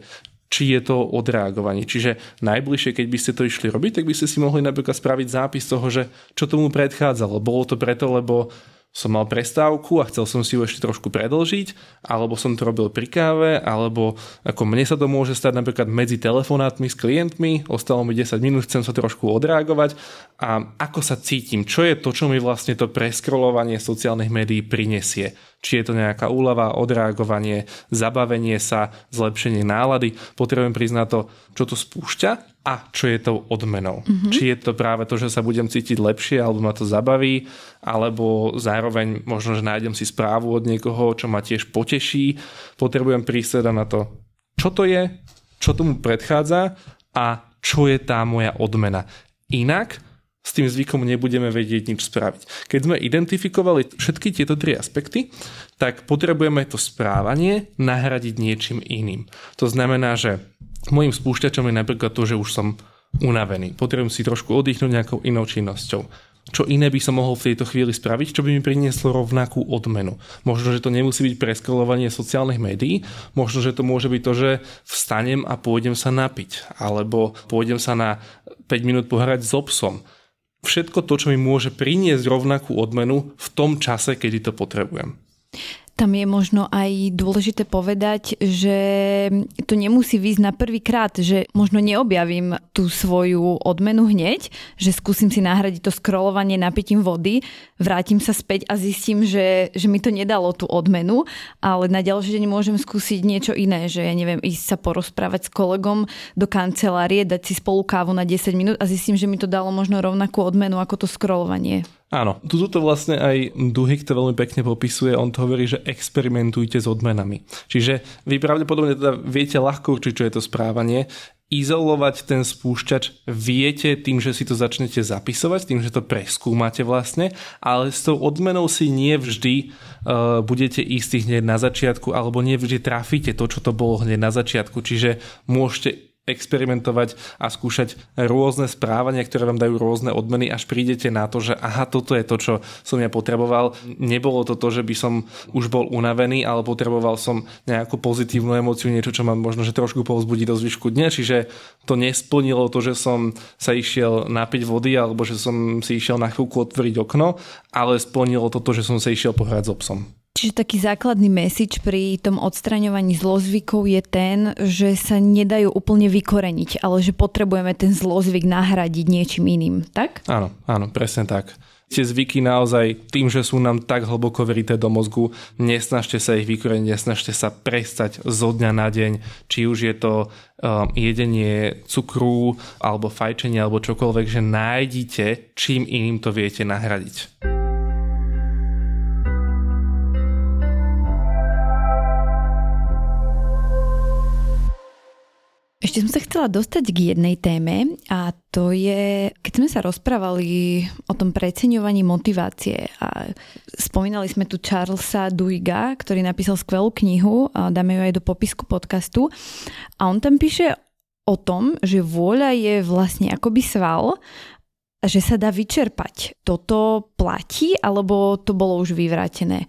či je to odreagovanie. Čiže najbližšie, keď by ste to išli robiť, tak by ste si mohli napríklad spraviť zápis toho, že čo tomu predchádzalo. Bolo to preto, lebo som mal prestávku a chcel som si ju ešte trošku predlžiť, alebo som to robil pri káve, alebo ako mne sa to môže stať napríklad medzi telefonátmi s klientmi, ostalo mi 10 minút, chcem sa trošku odreagovať a ako sa cítim, čo je to, čo mi vlastne to preskrolovanie sociálnych médií prinesie. Či je to nejaká úlava, odreagovanie, zabavenie sa, zlepšenie nálady. Potrebujem priznať to, čo to spúšťa a čo je tou odmenou. Mm-hmm. Či je to práve to, že sa budem cítiť lepšie, alebo ma to zabaví, alebo zároveň možno, že nájdem si správu od niekoho, čo ma tiež poteší. Potrebujem prísť teda na to, čo to je, čo tomu predchádza a čo je tá moja odmena. Inak s tým zvykom nebudeme vedieť nič spraviť. Keď sme identifikovali všetky tieto tri aspekty, tak potrebujeme to správanie nahradiť niečím iným. To znamená, že Mojím spúšťačom je napríklad to, že už som unavený. Potrebujem si trošku oddychnúť nejakou inou činnosťou. Čo iné by som mohol v tejto chvíli spraviť, čo by mi prinieslo rovnakú odmenu. Možno, že to nemusí byť preskrolovanie sociálnych médií, možno, že to môže byť to, že vstanem a pôjdem sa napiť, alebo pôjdem sa na 5 minút pohrať s obsom. Všetko to, čo mi môže priniesť rovnakú odmenu v tom čase, kedy to potrebujem. Tam je možno aj dôležité povedať, že to nemusí výjsť na prvý krát, že možno neobjavím tú svoju odmenu hneď, že skúsim si nahradiť to scrollovanie napitím vody, vrátim sa späť a zistím, že, že mi to nedalo tú odmenu, ale na ďalší deň môžem skúsiť niečo iné, že ja neviem, ísť sa porozprávať s kolegom do kancelárie, dať si spolu kávu na 10 minút a zistím, že mi to dalo možno rovnakú odmenu ako to scrollovanie. Áno, tu to vlastne aj Duhik to veľmi pekne popisuje, on to hovorí, že experimentujte s odmenami. Čiže vy pravdepodobne teda viete ľahko určiť, čo je to správanie, izolovať ten spúšťač viete tým, že si to začnete zapisovať, tým, že to preskúmate vlastne, ale s tou odmenou si nie vždy uh, budete istí hneď na začiatku, alebo nie vždy trafíte to, čo to bolo hneď na začiatku. Čiže môžete experimentovať a skúšať rôzne správania, ktoré vám dajú rôzne odmeny, až prídete na to, že aha, toto je to, čo som ja potreboval. Nebolo to to, že by som už bol unavený, ale potreboval som nejakú pozitívnu emóciu, niečo, čo ma možno že trošku povzbudí do zvyšku dňa, čiže to nesplnilo to, že som sa išiel napiť vody alebo že som si išiel na chvíľku otvoriť okno, ale splnilo to to, že som sa išiel pohrať s obsom. Čiže taký základný message pri tom odstraňovaní zlozvykov je ten, že sa nedajú úplne vykoreniť, ale že potrebujeme ten zlozvyk nahradiť niečím iným, tak? Áno, áno, presne tak. Tie zvyky naozaj tým, že sú nám tak hlboko verité do mozgu, nesnažte sa ich vykoreniť, nesnažte sa prestať zo dňa na deň, či už je to um, jedenie cukru, alebo fajčenie, alebo čokoľvek, že nájdite, čím iným to viete nahradiť. Ešte som sa chcela dostať k jednej téme a to je, keď sme sa rozprávali o tom preceňovaní motivácie a spomínali sme tu Charlesa Duiga, ktorý napísal skvelú knihu, a dáme ju aj do popisku podcastu a on tam píše o tom, že vôľa je vlastne akoby sval že sa dá vyčerpať. Toto platí alebo to bolo už vyvrátené?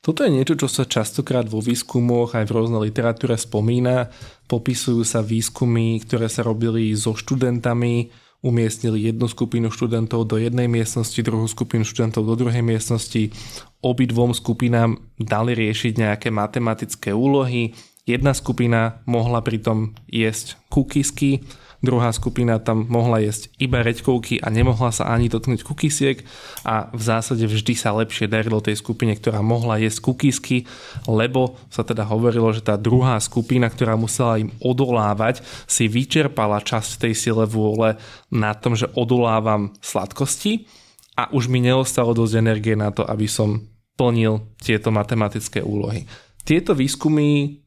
Toto je niečo, čo sa častokrát vo výskumoch aj v rôznej literatúre spomína. Popisujú sa výskumy, ktoré sa robili so študentami, umiestnili jednu skupinu študentov do jednej miestnosti, druhú skupinu študentov do druhej miestnosti. Obidvom skupinám dali riešiť nejaké matematické úlohy. Jedna skupina mohla pritom jesť kukisky, druhá skupina tam mohla jesť iba reďkovky a nemohla sa ani dotknúť kukisiek a v zásade vždy sa lepšie darilo tej skupine, ktorá mohla jesť kukisky, lebo sa teda hovorilo, že tá druhá skupina, ktorá musela im odolávať, si vyčerpala časť tej sile vôle na tom, že odolávam sladkosti a už mi neostalo dosť energie na to, aby som plnil tieto matematické úlohy. Tieto výskumy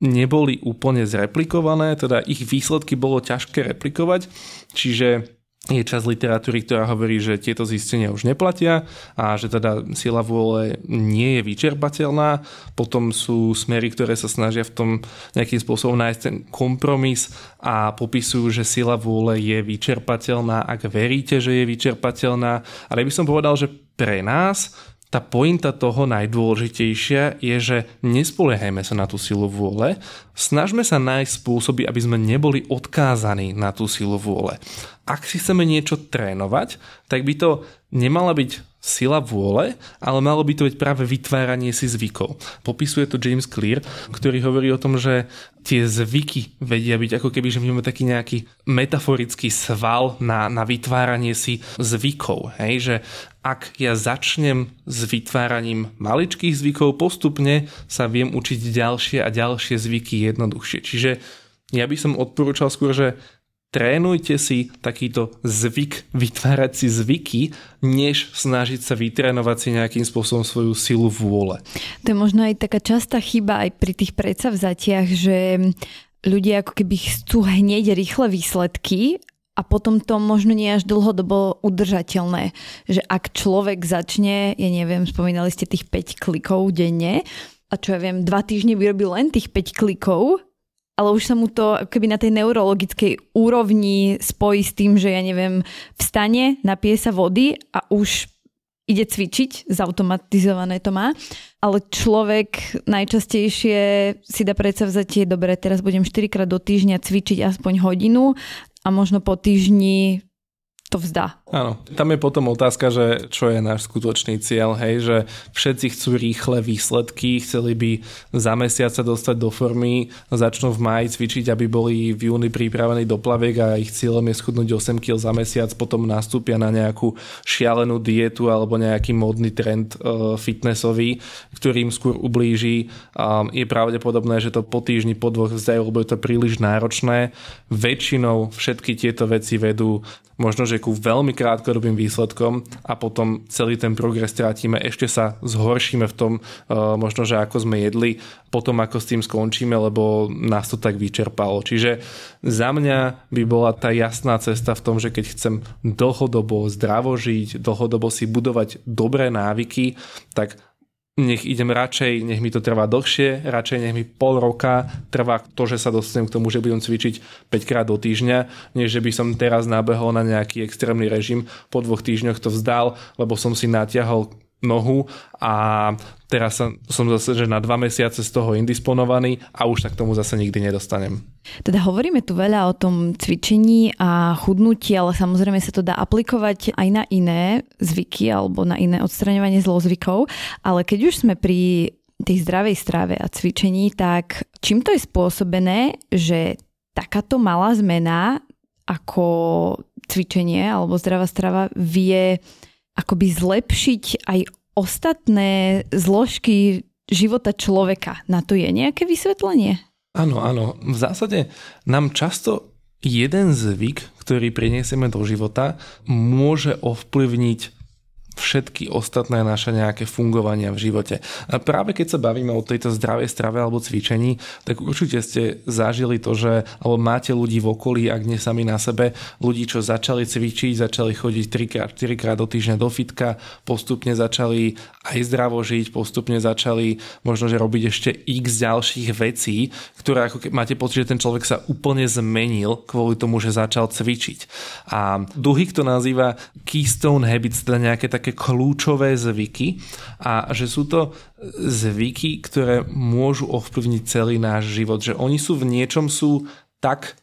neboli úplne zreplikované, teda ich výsledky bolo ťažké replikovať, čiže je časť literatúry, ktorá hovorí, že tieto zistenia už neplatia a že teda sila vôle nie je vyčerpateľná. Potom sú smery, ktoré sa snažia v tom nejakým spôsobom nájsť ten kompromis a popisujú, že sila vôle je vyčerpateľná, ak veríte, že je vyčerpateľná. Ale by som povedal, že pre nás tá pointa toho najdôležitejšia je, že nespoliehajme sa na tú silu vôle, snažme sa nájsť spôsoby, aby sme neboli odkázaní na tú silu vôle. Ak si chceme niečo trénovať, tak by to nemala byť sila vôle, ale malo by to byť práve vytváranie si zvykov. Popisuje to James Clear, ktorý hovorí o tom, že tie zvyky vedia byť ako keby, že my máme taký nejaký metaforický sval na, na vytváranie si zvykov. Hej? Že ak ja začnem s vytváraním maličkých zvykov, postupne sa viem učiť ďalšie a ďalšie zvyky jednoduchšie. Čiže ja by som odporúčal skôr, že trénujte si takýto zvyk, vytvárať si zvyky, než snažiť sa vytrénovať si nejakým spôsobom svoju silu vôle. To je možno aj taká častá chyba aj pri tých predsavzatiach, že ľudia ako keby chcú hneď rýchle výsledky a potom to možno nie až dlhodobo udržateľné. Že ak človek začne, ja neviem, spomínali ste tých 5 klikov denne, a čo ja viem, dva týždne vyrobí len tých 5 klikov, ale už sa mu to keby na tej neurologickej úrovni spojí s tým, že ja neviem, vstane, napije sa vody a už ide cvičiť, zautomatizované to má, ale človek najčastejšie si dá predsavzatie, dobre, teraz budem 4 krát do týždňa cvičiť aspoň hodinu a možno po týždni to vzdá. Áno, tam je potom otázka, že čo je náš skutočný cieľ, hej, že všetci chcú rýchle výsledky, chceli by za mesiac sa dostať do formy, začnú v máji cvičiť, aby boli v júni pripravení do plaviek a ich cieľom je schudnúť 8 kg za mesiac, potom nastúpia na nejakú šialenú dietu alebo nejaký modný trend uh, fitnessový, ktorým skôr ublíži. Je pravdepodobné, že to po týždni, po dvoch vzdajú, lebo je to príliš náročné. Väčšinou všetky tieto veci vedú možno, že ku veľmi krátkodobým výsledkom a potom celý ten progres strátime, ešte sa zhoršíme v tom, uh, možno, že ako sme jedli, potom ako s tým skončíme, lebo nás to tak vyčerpalo. Čiže za mňa by bola tá jasná cesta v tom, že keď chcem dlhodobo zdravo žiť, dlhodobo si budovať dobré návyky, tak nech idem radšej, nech mi to trvá dlhšie, radšej nech mi pol roka trvá to, že sa dostanem k tomu, že budem cvičiť 5 krát do týždňa, než že by som teraz nabehol na nejaký extrémny režim, po dvoch týždňoch to vzdal, lebo som si natiahol nohu a teraz som zase že na dva mesiace z toho indisponovaný a už sa k tomu zase nikdy nedostanem. Teda hovoríme tu veľa o tom cvičení a chudnutí, ale samozrejme sa to dá aplikovať aj na iné zvyky alebo na iné odstraňovanie zlozvykov, ale keď už sme pri tej zdravej strave a cvičení, tak čím to je spôsobené, že takáto malá zmena ako cvičenie alebo zdravá strava vie akoby zlepšiť aj ostatné zložky života človeka. Na to je nejaké vysvetlenie? Áno, áno. V zásade nám často jeden zvyk, ktorý prinesieme do života, môže ovplyvniť všetky ostatné naše nejaké fungovania v živote. A práve keď sa bavíme o tejto zdravej strave alebo cvičení, tak určite ste zažili to, že alebo máte ľudí v okolí, ak nie sami na sebe, ľudí, čo začali cvičiť, začali chodiť 3 4 krát do týždňa do fitka, postupne začali aj zdravo žiť, postupne začali možno, že robiť ešte x ďalších vecí, ktoré ako máte pocit, že ten človek sa úplne zmenil kvôli tomu, že začal cvičiť. A Duhik to nazýva keystone habits, teda nejaké také kľúčové zvyky a že sú to zvyky, ktoré môžu ovplyvniť celý náš život, že oni sú v niečom sú tak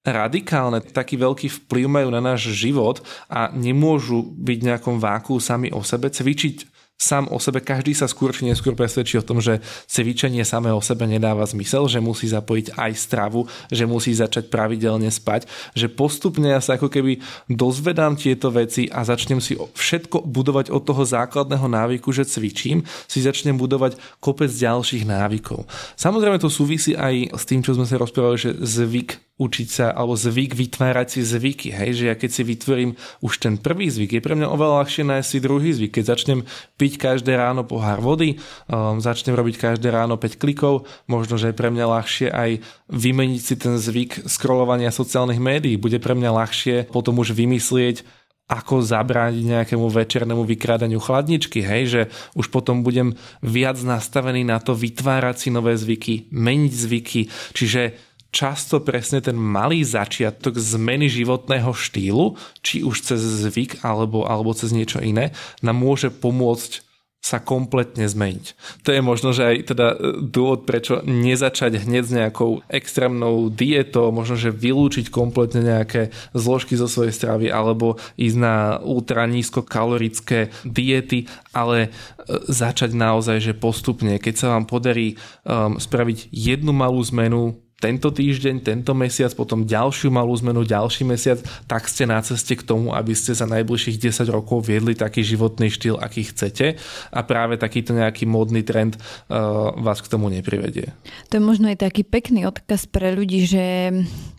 radikálne, taký veľký vplyv majú na náš život a nemôžu byť v nejakom váku sami o sebe. Cvičiť sám o sebe, každý sa skôr či neskôr presvedčí o tom, že cvičenie samé o sebe nedáva zmysel, že musí zapojiť aj stravu, že musí začať pravidelne spať, že postupne ja sa ako keby dozvedám tieto veci a začnem si všetko budovať od toho základného návyku, že cvičím, si začnem budovať kopec ďalších návykov. Samozrejme to súvisí aj s tým, čo sme sa rozprávali, že zvyk učiť sa, alebo zvyk vytvárať si zvyky. Hej? Že ja keď si vytvorím už ten prvý zvyk, je pre mňa oveľa ľahšie nájsť si druhý zvyk. Keď začnem piť každé ráno pohár vody, um, začnem robiť každé ráno 5 klikov, možno, že je pre mňa ľahšie aj vymeniť si ten zvyk scrollovania sociálnych médií. Bude pre mňa ľahšie potom už vymyslieť, ako zabrániť nejakému večernému vykrádaniu chladničky, hej, že už potom budem viac nastavený na to vytvárať si nové zvyky, meniť zvyky, čiže často presne ten malý začiatok zmeny životného štýlu, či už cez zvyk alebo, alebo cez niečo iné, nám môže pomôcť sa kompletne zmeniť. To je možno, že aj teda e, dôvod, prečo nezačať hneď s nejakou extrémnou dietou, možno, že vylúčiť kompletne nejaké zložky zo svojej stravy alebo ísť na ultra nízkokalorické diety, ale e, začať naozaj, že postupne, keď sa vám podarí um, spraviť jednu malú zmenu, tento týždeň, tento mesiac, potom ďalšiu malú zmenu, ďalší mesiac, tak ste na ceste k tomu, aby ste za najbližších 10 rokov viedli taký životný štýl, aký chcete a práve takýto nejaký módny trend uh, vás k tomu neprivedie. To je možno aj taký pekný odkaz pre ľudí, že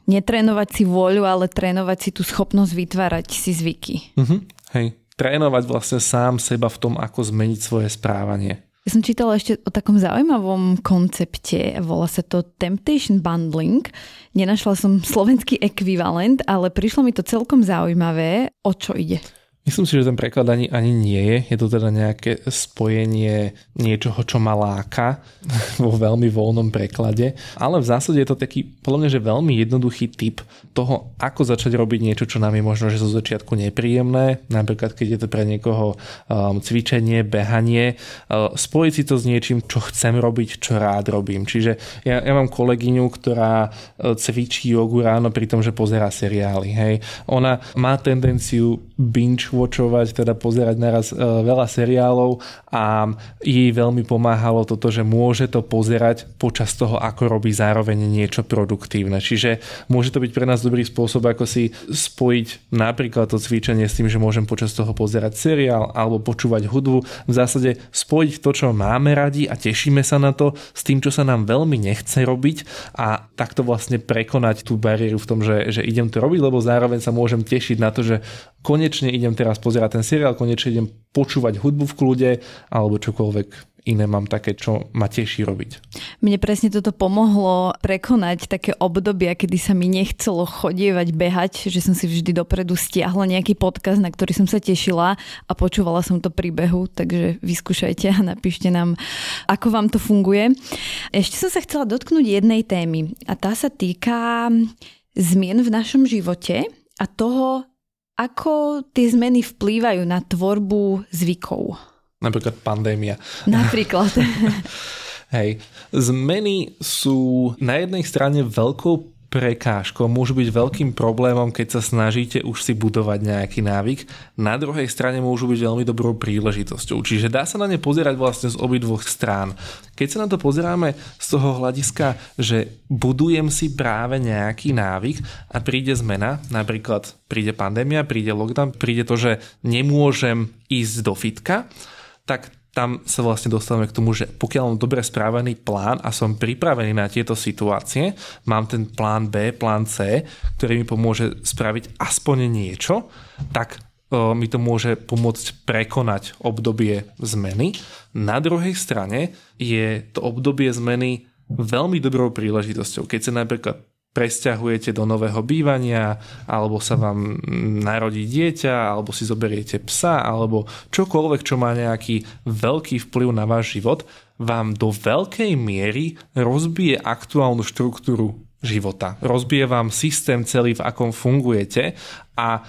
netrénovať si voľu, ale trénovať si tú schopnosť vytvárať si zvyky. Uh-huh. Hej, trénovať vlastne sám seba v tom, ako zmeniť svoje správanie. Ja som čítala ešte o takom zaujímavom koncepte, volá sa to Temptation Bundling. Nenašla som slovenský ekvivalent, ale prišlo mi to celkom zaujímavé. O čo ide? Myslím si, že ten preklad ani, ani nie je. Je to teda nejaké spojenie niečoho, čo ma láka vo veľmi voľnom preklade. Ale v zásade je to taký, podľa mňa, že veľmi jednoduchý typ toho, ako začať robiť niečo, čo nám je možno, že zo začiatku nepríjemné. Napríklad, keď je to pre niekoho um, cvičenie, behanie. Uh, spojiť si to s niečím, čo chcem robiť, čo rád robím. Čiže ja, ja mám kolegyňu, ktorá uh, cvičí jogu ráno pri tom, že pozera seriály. Hej. Ona má tendenciu binge-watchovať, teda pozerať naraz e, veľa seriálov a jej veľmi pomáhalo toto, že môže to pozerať počas toho, ako robí zároveň niečo produktívne. Čiže môže to byť pre nás dobrý spôsob, ako si spojiť napríklad to cvičenie s tým, že môžem počas toho pozerať seriál alebo počúvať hudbu. V zásade spojiť to, čo máme radi a tešíme sa na to s tým, čo sa nám veľmi nechce robiť a takto vlastne prekonať tú bariéru v tom, že, že idem to robiť, lebo zároveň sa môžem tešiť na to, že konečne idem teraz pozerať ten seriál, konečne idem počúvať hudbu v kľude alebo čokoľvek iné mám také, čo ma teší robiť. Mne presne toto pomohlo prekonať také obdobia, kedy sa mi nechcelo chodievať, behať, že som si vždy dopredu stiahla nejaký podcast, na ktorý som sa tešila a počúvala som to príbehu, takže vyskúšajte a napíšte nám, ako vám to funguje. Ešte som sa chcela dotknúť jednej témy a tá sa týka zmien v našom živote a toho, ako tie zmeny vplývajú na tvorbu zvykov? Napríklad pandémia. Napríklad. Hej. Zmeny sú na jednej strane veľkou prekážkou, môžu byť veľkým problémom, keď sa snažíte už si budovať nejaký návyk. Na druhej strane môžu byť veľmi dobrou príležitosťou. Čiže dá sa na ne pozerať vlastne z obidvoch strán. Keď sa na to pozeráme z toho hľadiska, že budujem si práve nejaký návyk a príde zmena, napríklad príde pandémia, príde lockdown, príde to, že nemôžem ísť do fitka, tak tam sa vlastne dostávame k tomu, že pokiaľ mám dobre správený plán a som pripravený na tieto situácie, mám ten plán B, plán C, ktorý mi pomôže spraviť aspoň niečo, tak mi to môže pomôcť prekonať obdobie zmeny. Na druhej strane je to obdobie zmeny veľmi dobrou príležitosťou. Keď sa napríklad presťahujete do nového bývania, alebo sa vám narodí dieťa, alebo si zoberiete psa, alebo čokoľvek, čo má nejaký veľký vplyv na váš život, vám do veľkej miery rozbije aktuálnu štruktúru života. Rozbije vám systém celý, v akom fungujete a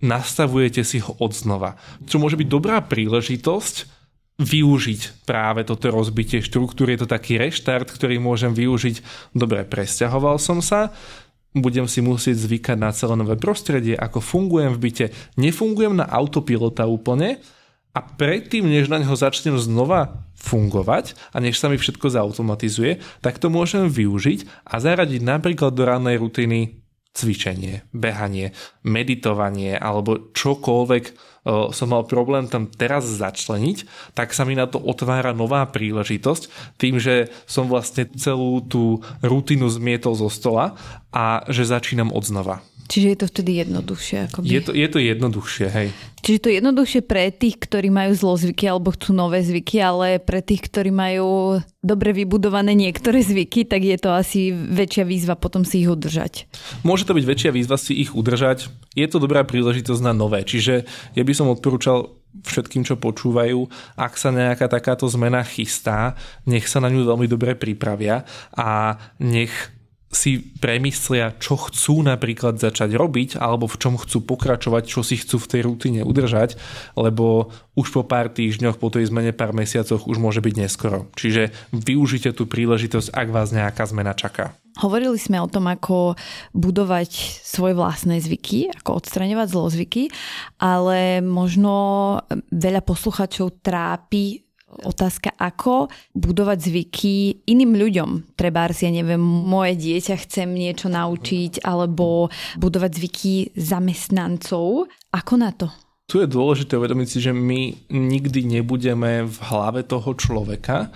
nastavujete si ho odznova. Čo môže byť dobrá príležitosť využiť práve toto rozbitie štruktúry. Je to taký reštart, ktorý môžem využiť. Dobre, presťahoval som sa, budem si musieť zvykať na celé nové prostredie, ako fungujem v byte. Nefungujem na autopilota úplne a predtým, než na neho začnem znova fungovať a než sa mi všetko zautomatizuje, tak to môžem využiť a zaradiť napríklad do rannej rutiny cvičenie, behanie, meditovanie alebo čokoľvek, som mal problém tam teraz začleniť, tak sa mi na to otvára nová príležitosť tým, že som vlastne celú tú rutinu zmietol zo stola a že začínam od znova. Čiže je to vtedy jednoduchšie. Akoby. Je, to, je to jednoduchšie, hej. Čiže to je jednoduchšie pre tých, ktorí majú zlozvyky alebo chcú nové zvyky, ale pre tých, ktorí majú dobre vybudované niektoré zvyky, tak je to asi väčšia výzva potom si ich udržať. Môže to byť väčšia výzva si ich udržať. Je to dobrá príležitosť na nové. Čiže ja by som odporúčal všetkým, čo počúvajú, ak sa nejaká takáto zmena chystá, nech sa na ňu veľmi dobre pripravia a nech si premyslia, čo chcú napríklad začať robiť, alebo v čom chcú pokračovať, čo si chcú v tej rutine udržať, lebo už po pár týždňoch, po tej zmene pár mesiacoch už môže byť neskoro. Čiže využite tú príležitosť, ak vás nejaká zmena čaká. Hovorili sme o tom, ako budovať svoje vlastné zvyky, ako odstraňovať zlozvyky, ale možno veľa posluchačov trápi otázka, ako budovať zvyky iným ľuďom. Treba ja neviem, moje dieťa chcem niečo naučiť, alebo budovať zvyky zamestnancov. Ako na to? Tu je dôležité uvedomiť si, že my nikdy nebudeme v hlave toho človeka,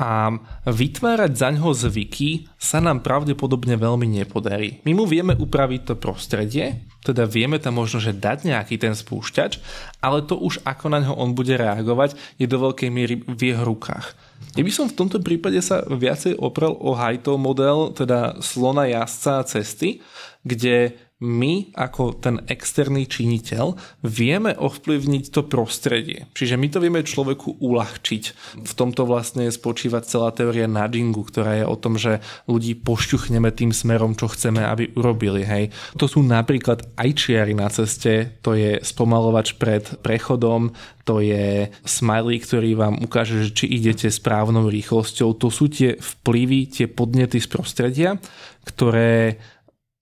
a vytvárať za ňo zvyky sa nám pravdepodobne veľmi nepodarí. My mu vieme upraviť to prostredie, teda vieme tam možno, že dať nejaký ten spúšťač, ale to už ako na ňo on bude reagovať je do veľkej miery v jeho rukách. Ja by som v tomto prípade sa viacej oprel o Hajtov model, teda slona jazdca a cesty, kde my ako ten externý činiteľ vieme ovplyvniť to prostredie. Čiže my to vieme človeku uľahčiť. V tomto vlastne spočíva celá teória nudgingu, ktorá je o tom, že ľudí pošťuchneme tým smerom, čo chceme, aby urobili. Hej. To sú napríklad aj čiary na ceste, to je spomalovač pred prechodom, to je smiley, ktorý vám ukáže, že či idete správnou rýchlosťou. To sú tie vplyvy, tie podnety z prostredia, ktoré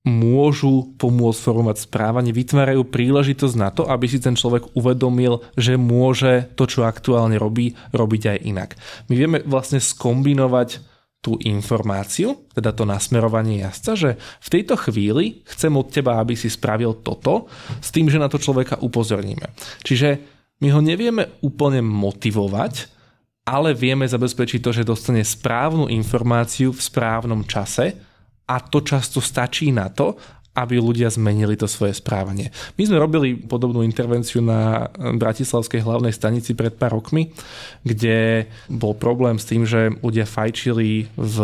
môžu pomôcť formovať správanie, vytvárajú príležitosť na to, aby si ten človek uvedomil, že môže to, čo aktuálne robí, robiť aj inak. My vieme vlastne skombinovať tú informáciu, teda to nasmerovanie jazdca, že v tejto chvíli chcem od teba, aby si spravil toto, s tým, že na to človeka upozorníme. Čiže my ho nevieme úplne motivovať, ale vieme zabezpečiť to, že dostane správnu informáciu v správnom čase, a to často stačí na to, aby ľudia zmenili to svoje správanie. My sme robili podobnú intervenciu na Bratislavskej hlavnej stanici pred pár rokmi, kde bol problém s tým, že ľudia fajčili v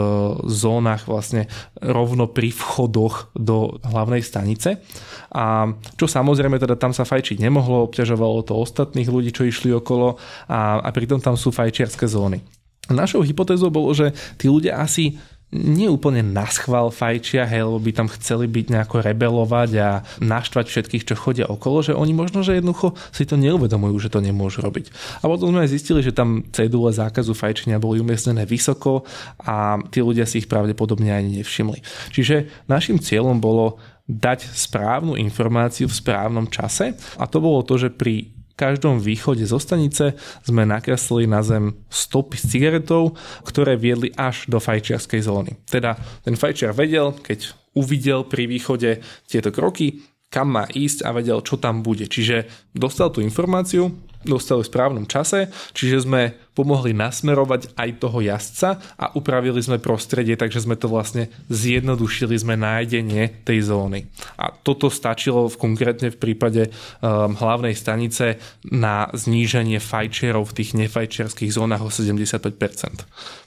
zónach vlastne rovno pri vchodoch do hlavnej stanice. A čo samozrejme teda tam sa fajčiť nemohlo, obťažovalo to ostatných ľudí, čo išli okolo a, a pritom tam sú fajčiarske zóny. Našou hypotézou bolo, že tí ľudia asi nie úplne naschval fajčia, hej, lebo by tam chceli byť nejako rebelovať a naštvať všetkých, čo chodia okolo, že oni možno, že jednoducho si to neuvedomujú, že to nemôžu robiť. A potom sme aj zistili, že tam cedule zákazu fajčenia boli umiestnené vysoko a tí ľudia si ich pravdepodobne ani nevšimli. Čiže našim cieľom bolo dať správnu informáciu v správnom čase a to bolo to, že pri každom východe zo stanice sme nakreslili na zem stopy s cigaretou, ktoré viedli až do fajčiarskej zóny. Teda ten fajčiar vedel, keď uvidel pri východe tieto kroky, kam má ísť a vedel, čo tam bude. Čiže dostal tú informáciu, dostal v správnom čase, čiže sme pomohli nasmerovať aj toho jazdca a upravili sme prostredie, takže sme to vlastne zjednodušili sme nájdenie tej zóny. A toto stačilo v, konkrétne v prípade um, hlavnej stanice na zníženie fajčerov v tých nefajčerských zónach o 75%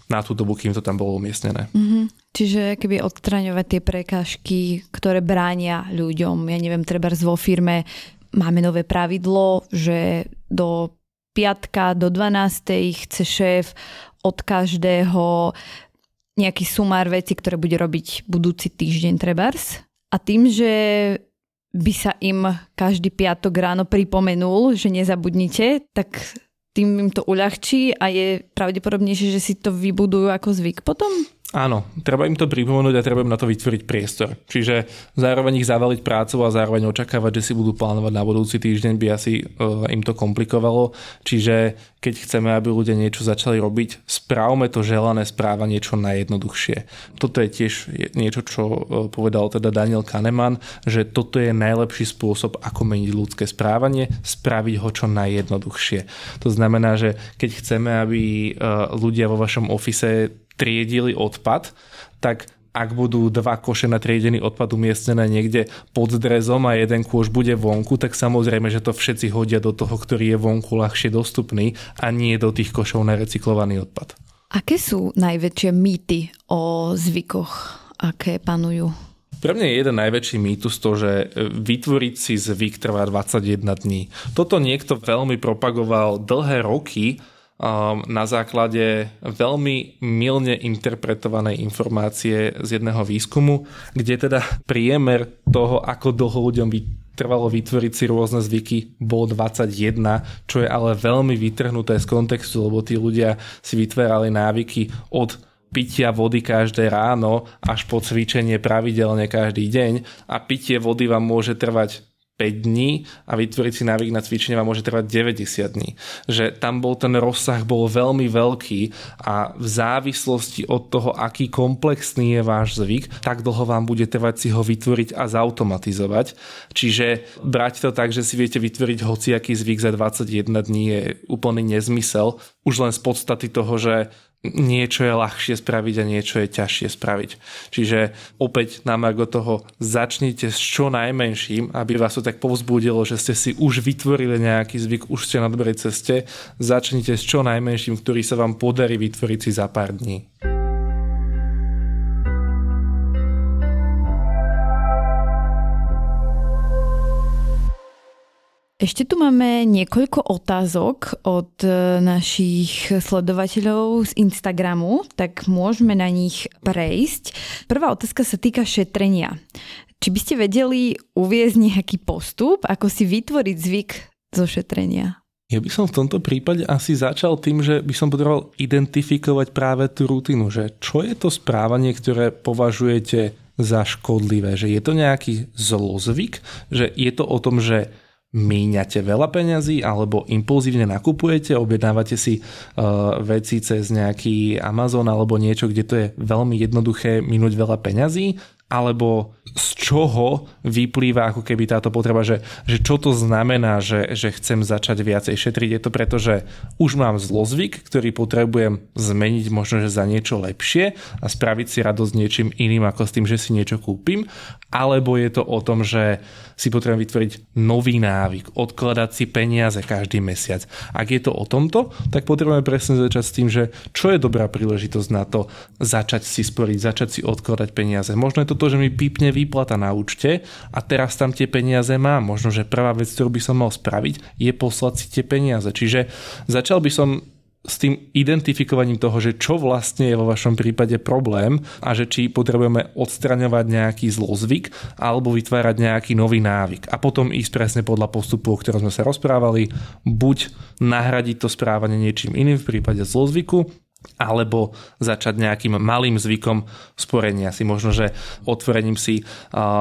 na tú dobu, kým to tam bolo umiestnené. Mm-hmm. Čiže keby odstraňovať tie prekážky, ktoré bránia ľuďom, ja neviem, treba vo firme máme nové pravidlo, že do piatka do 12. chce šéf od každého nejaký sumár veci, ktoré bude robiť budúci týždeň trebárs. A tým, že by sa im každý piatok ráno pripomenul, že nezabudnite, tak tým im to uľahčí a je pravdepodobnejšie, že si to vybudujú ako zvyk potom? Áno, treba im to pripomenúť a treba im na to vytvoriť priestor. Čiže zároveň ich zavaliť prácu a zároveň očakávať, že si budú plánovať na budúci týždeň, by asi uh, im to komplikovalo. Čiže keď chceme, aby ľudia niečo začali robiť, správme to želané správanie čo najjednoduchšie. Toto je tiež niečo, čo uh, povedal teda Daniel Kahneman, že toto je najlepší spôsob, ako meniť ľudské správanie, spraviť ho čo najjednoduchšie. To znamená, že keď chceme, aby uh, ľudia vo vašom ofise triedili odpad, tak ak budú dva koše na triedený odpad umiestnené niekde pod drezom a jeden kôš bude vonku, tak samozrejme, že to všetci hodia do toho, ktorý je vonku ľahšie dostupný a nie do tých košov na recyklovaný odpad. Aké sú najväčšie mýty o zvykoch, aké panujú? Pre mňa je jeden najväčší mýtus to, že vytvoriť si zvyk trvá 21 dní. Toto niekto veľmi propagoval dlhé roky, na základe veľmi milne interpretovanej informácie z jedného výskumu, kde teda priemer toho, ako dlho ľuďom trvalo vytvoriť si rôzne zvyky, bol 21, čo je ale veľmi vytrhnuté z kontextu, lebo tí ľudia si vytvárali návyky od pitia vody každé ráno až po cvičenie pravidelne každý deň a pitie vody vám môže trvať 5 dní a vytvoriť si návyk na cvičenie vám môže trvať 90 dní. Že tam bol ten rozsah bol veľmi veľký a v závislosti od toho, aký komplexný je váš zvyk, tak dlho vám bude trvať si ho vytvoriť a zautomatizovať. Čiže brať to tak, že si viete vytvoriť hociaký zvyk za 21 dní je úplný nezmysel. Už len z podstaty toho, že niečo je ľahšie spraviť a niečo je ťažšie spraviť. Čiže opäť na margo toho začnite s čo najmenším, aby vás to tak povzbudilo, že ste si už vytvorili nejaký zvyk, už ste na dobrej ceste. Začnite s čo najmenším, ktorý sa vám podarí vytvoriť si za pár dní. Ešte tu máme niekoľko otázok od e, našich sledovateľov z Instagramu, tak môžeme na nich prejsť. Prvá otázka sa týka šetrenia. Či by ste vedeli uviezť nejaký postup, ako si vytvoriť zvyk zo šetrenia? Ja by som v tomto prípade asi začal tým, že by som potreboval identifikovať práve tú rutinu, že čo je to správanie, ktoré považujete za škodlivé, že je to nejaký zlozvyk, že je to o tom, že míňate veľa peňazí alebo impulzívne nakupujete, objednávate si uh, veci cez nejaký Amazon alebo niečo, kde to je veľmi jednoduché minúť veľa peňazí, alebo z čoho vyplýva ako keby táto potreba, že, že čo to znamená, že, že chcem začať viacej šetriť. Je to preto, že už mám zlozvyk, ktorý potrebujem zmeniť možno, že za niečo lepšie a spraviť si radosť niečím iným ako s tým, že si niečo kúpim, alebo je to o tom, že si potrebujem vytvoriť nový návyk, odkladať si peniaze každý mesiac. Ak je to o tomto, tak potrebujeme presne začať s tým, že čo je dobrá príležitosť na to začať si sporiť, začať si odkladať peniaze. Možno je to to, že mi pípne výplata na účte a teraz tam tie peniaze mám. Možno, že prvá vec, ktorú by som mal spraviť, je poslať si tie peniaze. Čiže začal by som s tým identifikovaním toho, že čo vlastne je vo vašom prípade problém a že či potrebujeme odstraňovať nejaký zlozvyk alebo vytvárať nejaký nový návyk. A potom ísť presne podľa postupu, o ktorom sme sa rozprávali, buď nahradiť to správanie niečím iným v prípade zlozvyku, alebo začať nejakým malým zvykom sporenia si. Možno, že otvorením si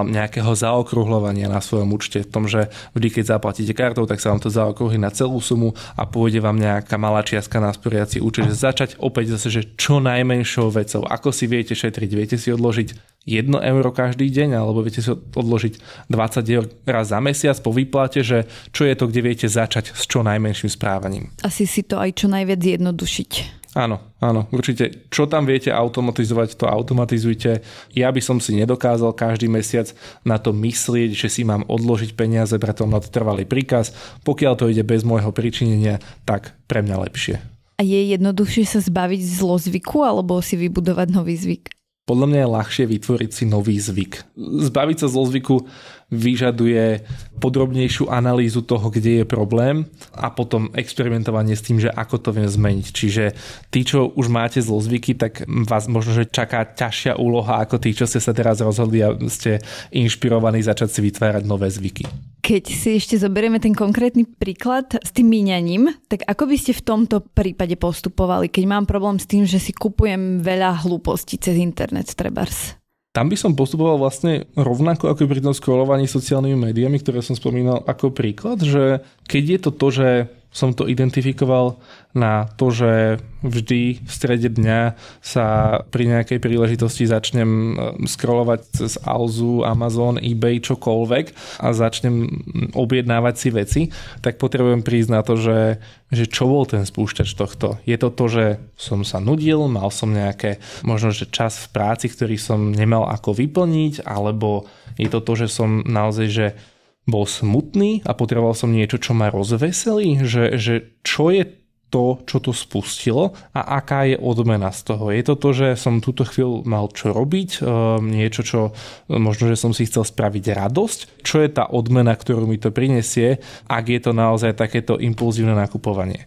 nejakého zaokrúhľovania na svojom účte v tom, že vždy, keď zaplatíte kartou, tak sa vám to zaokrúhli na celú sumu a pôjde vám nejaká malá čiastka na sporiaci účet. Začať opäť zase, že čo najmenšou vecou. Ako si viete šetriť? Viete si odložiť 1 euro každý deň, alebo viete si odložiť 20 eur raz za mesiac po výplate, že čo je to, kde viete začať s čo najmenším správaním. Asi si to aj čo najviac zjednodušiť. Áno, áno, určite. Čo tam viete automatizovať, to automatizujte. Ja by som si nedokázal každý mesiac na to myslieť, že si mám odložiť peniaze, preto na to trvalý príkaz. Pokiaľ to ide bez môjho pričinenia, tak pre mňa lepšie. A je jednoduchšie sa zbaviť zlozvyku alebo si vybudovať nový zvyk? Podľa mňa je ľahšie vytvoriť si nový zvyk. Zbaviť sa zlozvyku vyžaduje podrobnejšiu analýzu toho, kde je problém a potom experimentovanie s tým, že ako to viem zmeniť. Čiže tí, čo už máte zlozvyky, tak vás možno, že čaká ťažšia úloha ako tí, čo ste sa teraz rozhodli a ste inšpirovaní začať si vytvárať nové zvyky. Keď si ešte zoberieme ten konkrétny príklad s tým míňaním, tak ako by ste v tomto prípade postupovali, keď mám problém s tým, že si kupujem veľa hlúpostí cez internet, trebárs? Tam by som postupoval vlastne rovnako ako pri tom scrollovaní sociálnymi médiami, ktoré som spomínal ako príklad, že keď je to to, že som to identifikoval na to, že vždy v strede dňa sa pri nejakej príležitosti začnem e, scrollovať cez Alzu, Amazon, eBay, čokoľvek a začnem objednávať si veci, tak potrebujem prísť na to, že, že čo bol ten spúšťač tohto. Je to to, že som sa nudil, mal som nejaké možno, že čas v práci, ktorý som nemal ako vyplniť, alebo je to to, že som naozaj, že bol smutný a potreboval som niečo, čo ma rozveselí, že, že čo je to, čo to spustilo a aká je odmena z toho. Je to to, že som túto chvíľu mal čo robiť, ehm, niečo, čo možno, že som si chcel spraviť radosť. Čo je tá odmena, ktorú mi to prinesie, ak je to naozaj takéto impulzívne nakupovanie.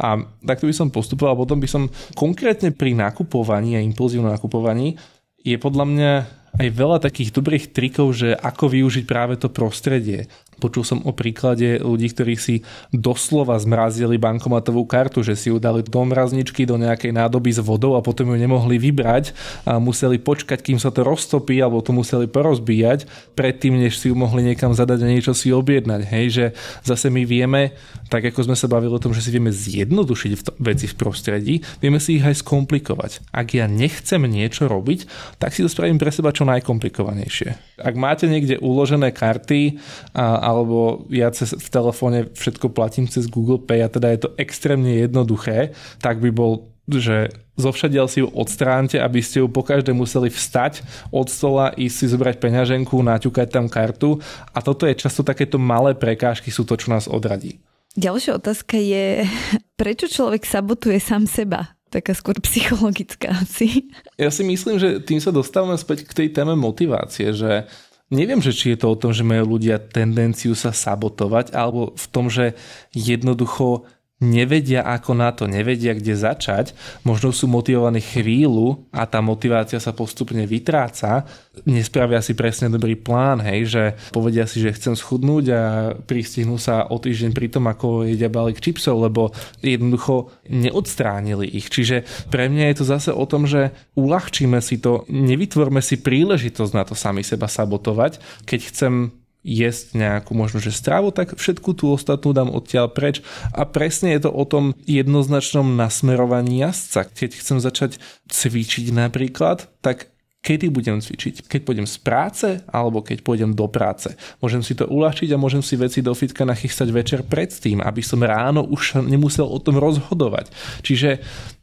A takto by som postupoval, potom by som konkrétne pri nakupovaní a impulzívnom nakupovaní je podľa mňa aj veľa takých dobrých trikov, že ako využiť práve to prostredie. Počul som o príklade ľudí, ktorí si doslova zmrazili bankomatovú kartu, že si ju dali do mrazničky, do nejakej nádoby s vodou a potom ju nemohli vybrať a museli počkať, kým sa to roztopí, alebo to museli porozbíjať predtým, než si ju mohli niekam zadať a niečo si objednať. Hej, že zase my vieme, tak ako sme sa bavili o tom, že si vieme zjednodušiť veci v prostredí, vieme si ich aj skomplikovať. Ak ja nechcem niečo robiť, tak si to spravím pre seba čo najkomplikovanejšie. Ak máte niekde uložené karty a alebo ja cez, v telefóne všetko platím cez Google Pay a teda je to extrémne jednoduché, tak by bol že zovšadiaľ si ju odstránte, aby ste ju po každé museli vstať od stola, ísť si zobrať peňaženku, naťukať tam kartu a toto je často takéto malé prekážky sú to, čo nás odradí. Ďalšia otázka je, prečo človek sabotuje sám seba? Taká skôr psychologická asi. Ja si myslím, že tým sa dostávame späť k tej téme motivácie, že Neviem, že či je to o tom, že majú ľudia tendenciu sa sabotovať, alebo v tom, že jednoducho nevedia ako na to, nevedia kde začať, možno sú motivovaní chvíľu a tá motivácia sa postupne vytráca, nespravia si presne dobrý plán, hej, že povedia si, že chcem schudnúť a pristihnú sa o týždeň pri tom, ako jedia balík čipsov, lebo jednoducho neodstránili ich. Čiže pre mňa je to zase o tom, že uľahčíme si to, nevytvorme si príležitosť na to sami seba sabotovať, keď chcem jesť nejakú možno, že stravu, tak všetku tú ostatnú dám odtiaľ preč. A presne je to o tom jednoznačnom nasmerovaní jazdca. Keď chcem začať cvičiť napríklad, tak kedy budem cvičiť? Keď pôjdem z práce alebo keď pôjdem do práce. Môžem si to uľahčiť a môžem si veci do fitka nachystať večer predtým, aby som ráno už nemusel o tom rozhodovať. Čiže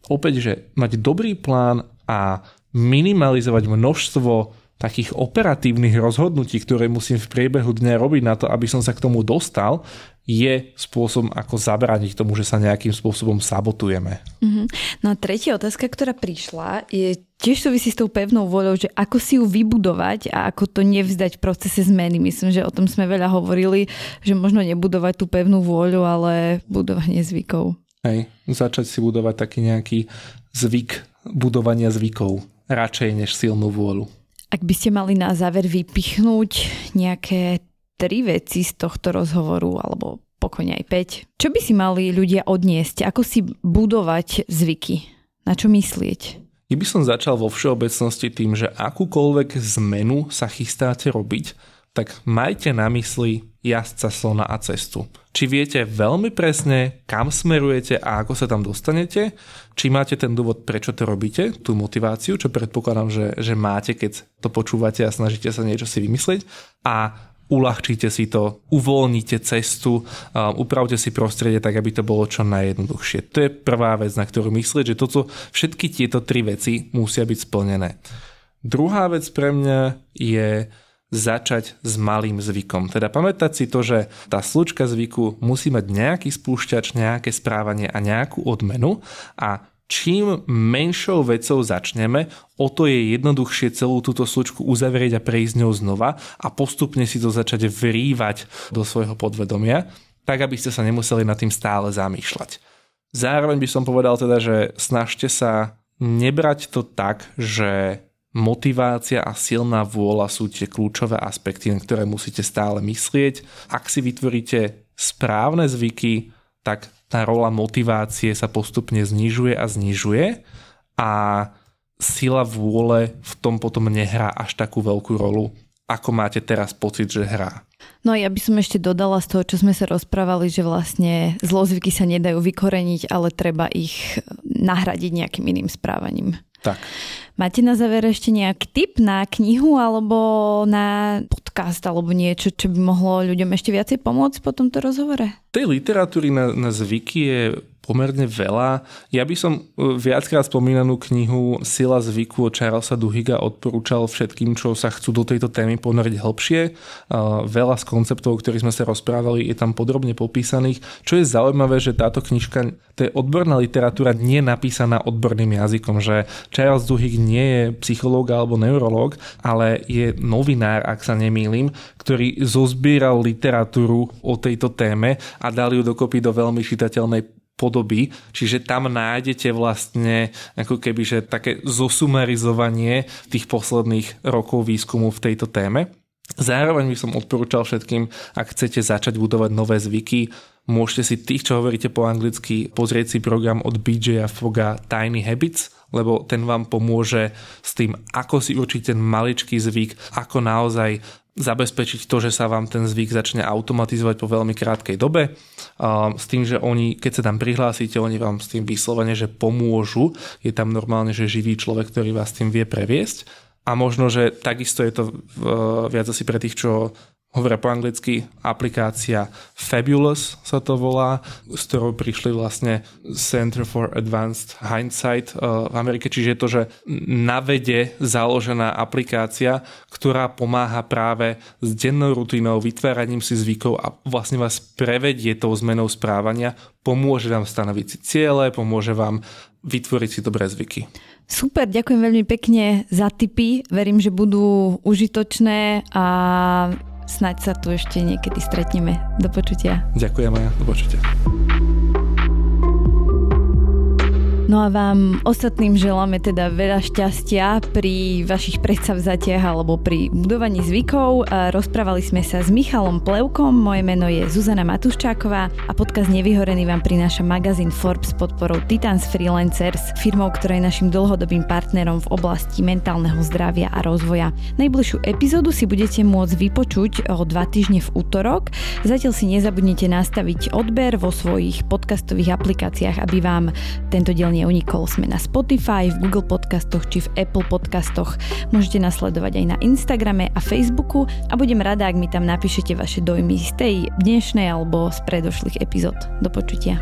opäť, že mať dobrý plán a minimalizovať množstvo takých operatívnych rozhodnutí, ktoré musím v priebehu dňa robiť na to, aby som sa k tomu dostal, je spôsob, ako zabrániť tomu, že sa nejakým spôsobom sabotujeme. Mm-hmm. No a tretia otázka, ktorá prišla, je tiež súvisí s tou pevnou voľou, že ako si ju vybudovať a ako to nevzdať v procese zmeny. Myslím, že o tom sme veľa hovorili, že možno nebudovať tú pevnú vôľu, ale budovanie zvykov. Hej, začať si budovať taký nejaký zvyk budovania zvykov, radšej než silnú vôľu. Ak by ste mali na záver vypichnúť nejaké tri veci z tohto rozhovoru, alebo pokojne aj 5, čo by si mali ľudia odniesť? Ako si budovať zvyky? Na čo myslieť? Ja by som začal vo všeobecnosti tým, že akúkoľvek zmenu sa chystáte robiť, tak majte na mysli jazdca slona a cestu. Či viete veľmi presne, kam smerujete a ako sa tam dostanete, či máte ten dôvod, prečo to robíte, tú motiváciu, čo predpokladám, že, že máte, keď to počúvate a snažíte sa niečo si vymyslieť a uľahčíte si to, uvoľnite cestu, upravte si prostredie tak, aby to bolo čo najjednoduchšie. To je prvá vec, na ktorú myslieť, že toto, všetky tieto tri veci musia byť splnené. Druhá vec pre mňa je začať s malým zvykom. Teda pamätať si to, že tá slučka zvyku musí mať nejaký spúšťač, nejaké správanie a nejakú odmenu a čím menšou vecou začneme, o to je jednoduchšie celú túto slučku uzavrieť a prejsť ňou znova a postupne si to začať vrývať do svojho podvedomia, tak aby ste sa nemuseli nad tým stále zamýšľať. Zároveň by som povedal teda, že snažte sa nebrať to tak, že motivácia a silná vôľa sú tie kľúčové aspekty, na ktoré musíte stále myslieť. Ak si vytvoríte správne zvyky, tak tá rola motivácie sa postupne znižuje a znižuje a sila vôle v tom potom nehrá až takú veľkú rolu, ako máte teraz pocit, že hrá. No ja by som ešte dodala z toho, čo sme sa rozprávali, že vlastne zlozvyky sa nedajú vykoreniť, ale treba ich nahradiť nejakým iným správaním. Tak. Máte na záver ešte nejaký tip na knihu alebo na podcast alebo niečo, čo by mohlo ľuďom ešte viacej pomôcť po tomto rozhovore? Tej literatúry na, na zvyky je pomerne veľa. Ja by som e, viackrát spomínanú knihu Sila zvyku od Charlesa Duhiga odporúčal všetkým, čo sa chcú do tejto témy ponoriť hlbšie. Veľa z konceptov, o ktorých sme sa rozprávali, je tam podrobne popísaných. Čo je zaujímavé, že táto knižka, to je odborná literatúra, nie napísaná odborným jazykom, že Charles Duhigg nie je psychológ alebo neurológ, ale je novinár, ak sa nemýlim, ktorý zozbieral literatúru o tejto téme a dal ju dokopy do veľmi čitateľnej podoby, čiže tam nájdete vlastne ako keby, že také zosumarizovanie tých posledných rokov výskumu v tejto téme. Zároveň by som odporúčal všetkým, ak chcete začať budovať nové zvyky, môžete si tých, čo hovoríte po anglicky, pozrieť si program od BJ Foga Tiny Habits, lebo ten vám pomôže s tým, ako si určiť ten maličký zvyk, ako naozaj zabezpečiť to, že sa vám ten zvyk začne automatizovať po veľmi krátkej dobe. S tým, že oni, keď sa tam prihlásite, oni vám s tým vyslovene, že pomôžu. Je tam normálne, že živý človek, ktorý vás tým vie previesť. A možno, že takisto je to viac asi pre tých, čo hovoria po anglicky, aplikácia Fabulous sa to volá, s ktorou prišli vlastne Center for Advanced Hindsight eh, v Amerike, čiže je to, že na vede založená aplikácia, ktorá pomáha práve s dennou rutinou, vytváraním si zvykov a vlastne vás prevedie tou zmenou správania, pomôže vám stanoviť si ciele, pomôže vám vytvoriť si dobré zvyky. Super, ďakujem veľmi pekne za tipy. Verím, že budú užitočné a Snaď sa tu ešte niekedy stretneme. Do počutia. Ďakujem aj, do počutia. No a vám ostatným želáme teda veľa šťastia pri vašich predstavzatiach alebo pri budovaní zvykov. Rozprávali sme sa s Michalom Plevkom, moje meno je Zuzana Matuščáková a podcast Nevyhorený vám prináša magazín Forbes s podporou Titans Freelancers, firmou, ktorá je našim dlhodobým partnerom v oblasti mentálneho zdravia a rozvoja. Najbližšiu epizódu si budete môcť vypočuť o dva týždne v útorok. Zatiaľ si nezabudnite nastaviť odber vo svojich podcastových aplikáciách, aby vám tento diel neunikol. Sme na Spotify, v Google podcastoch či v Apple podcastoch. Môžete nasledovať aj na Instagrame a Facebooku a budem rada, ak mi tam napíšete vaše dojmy z tej dnešnej alebo z predošlých epizód. Do počutia.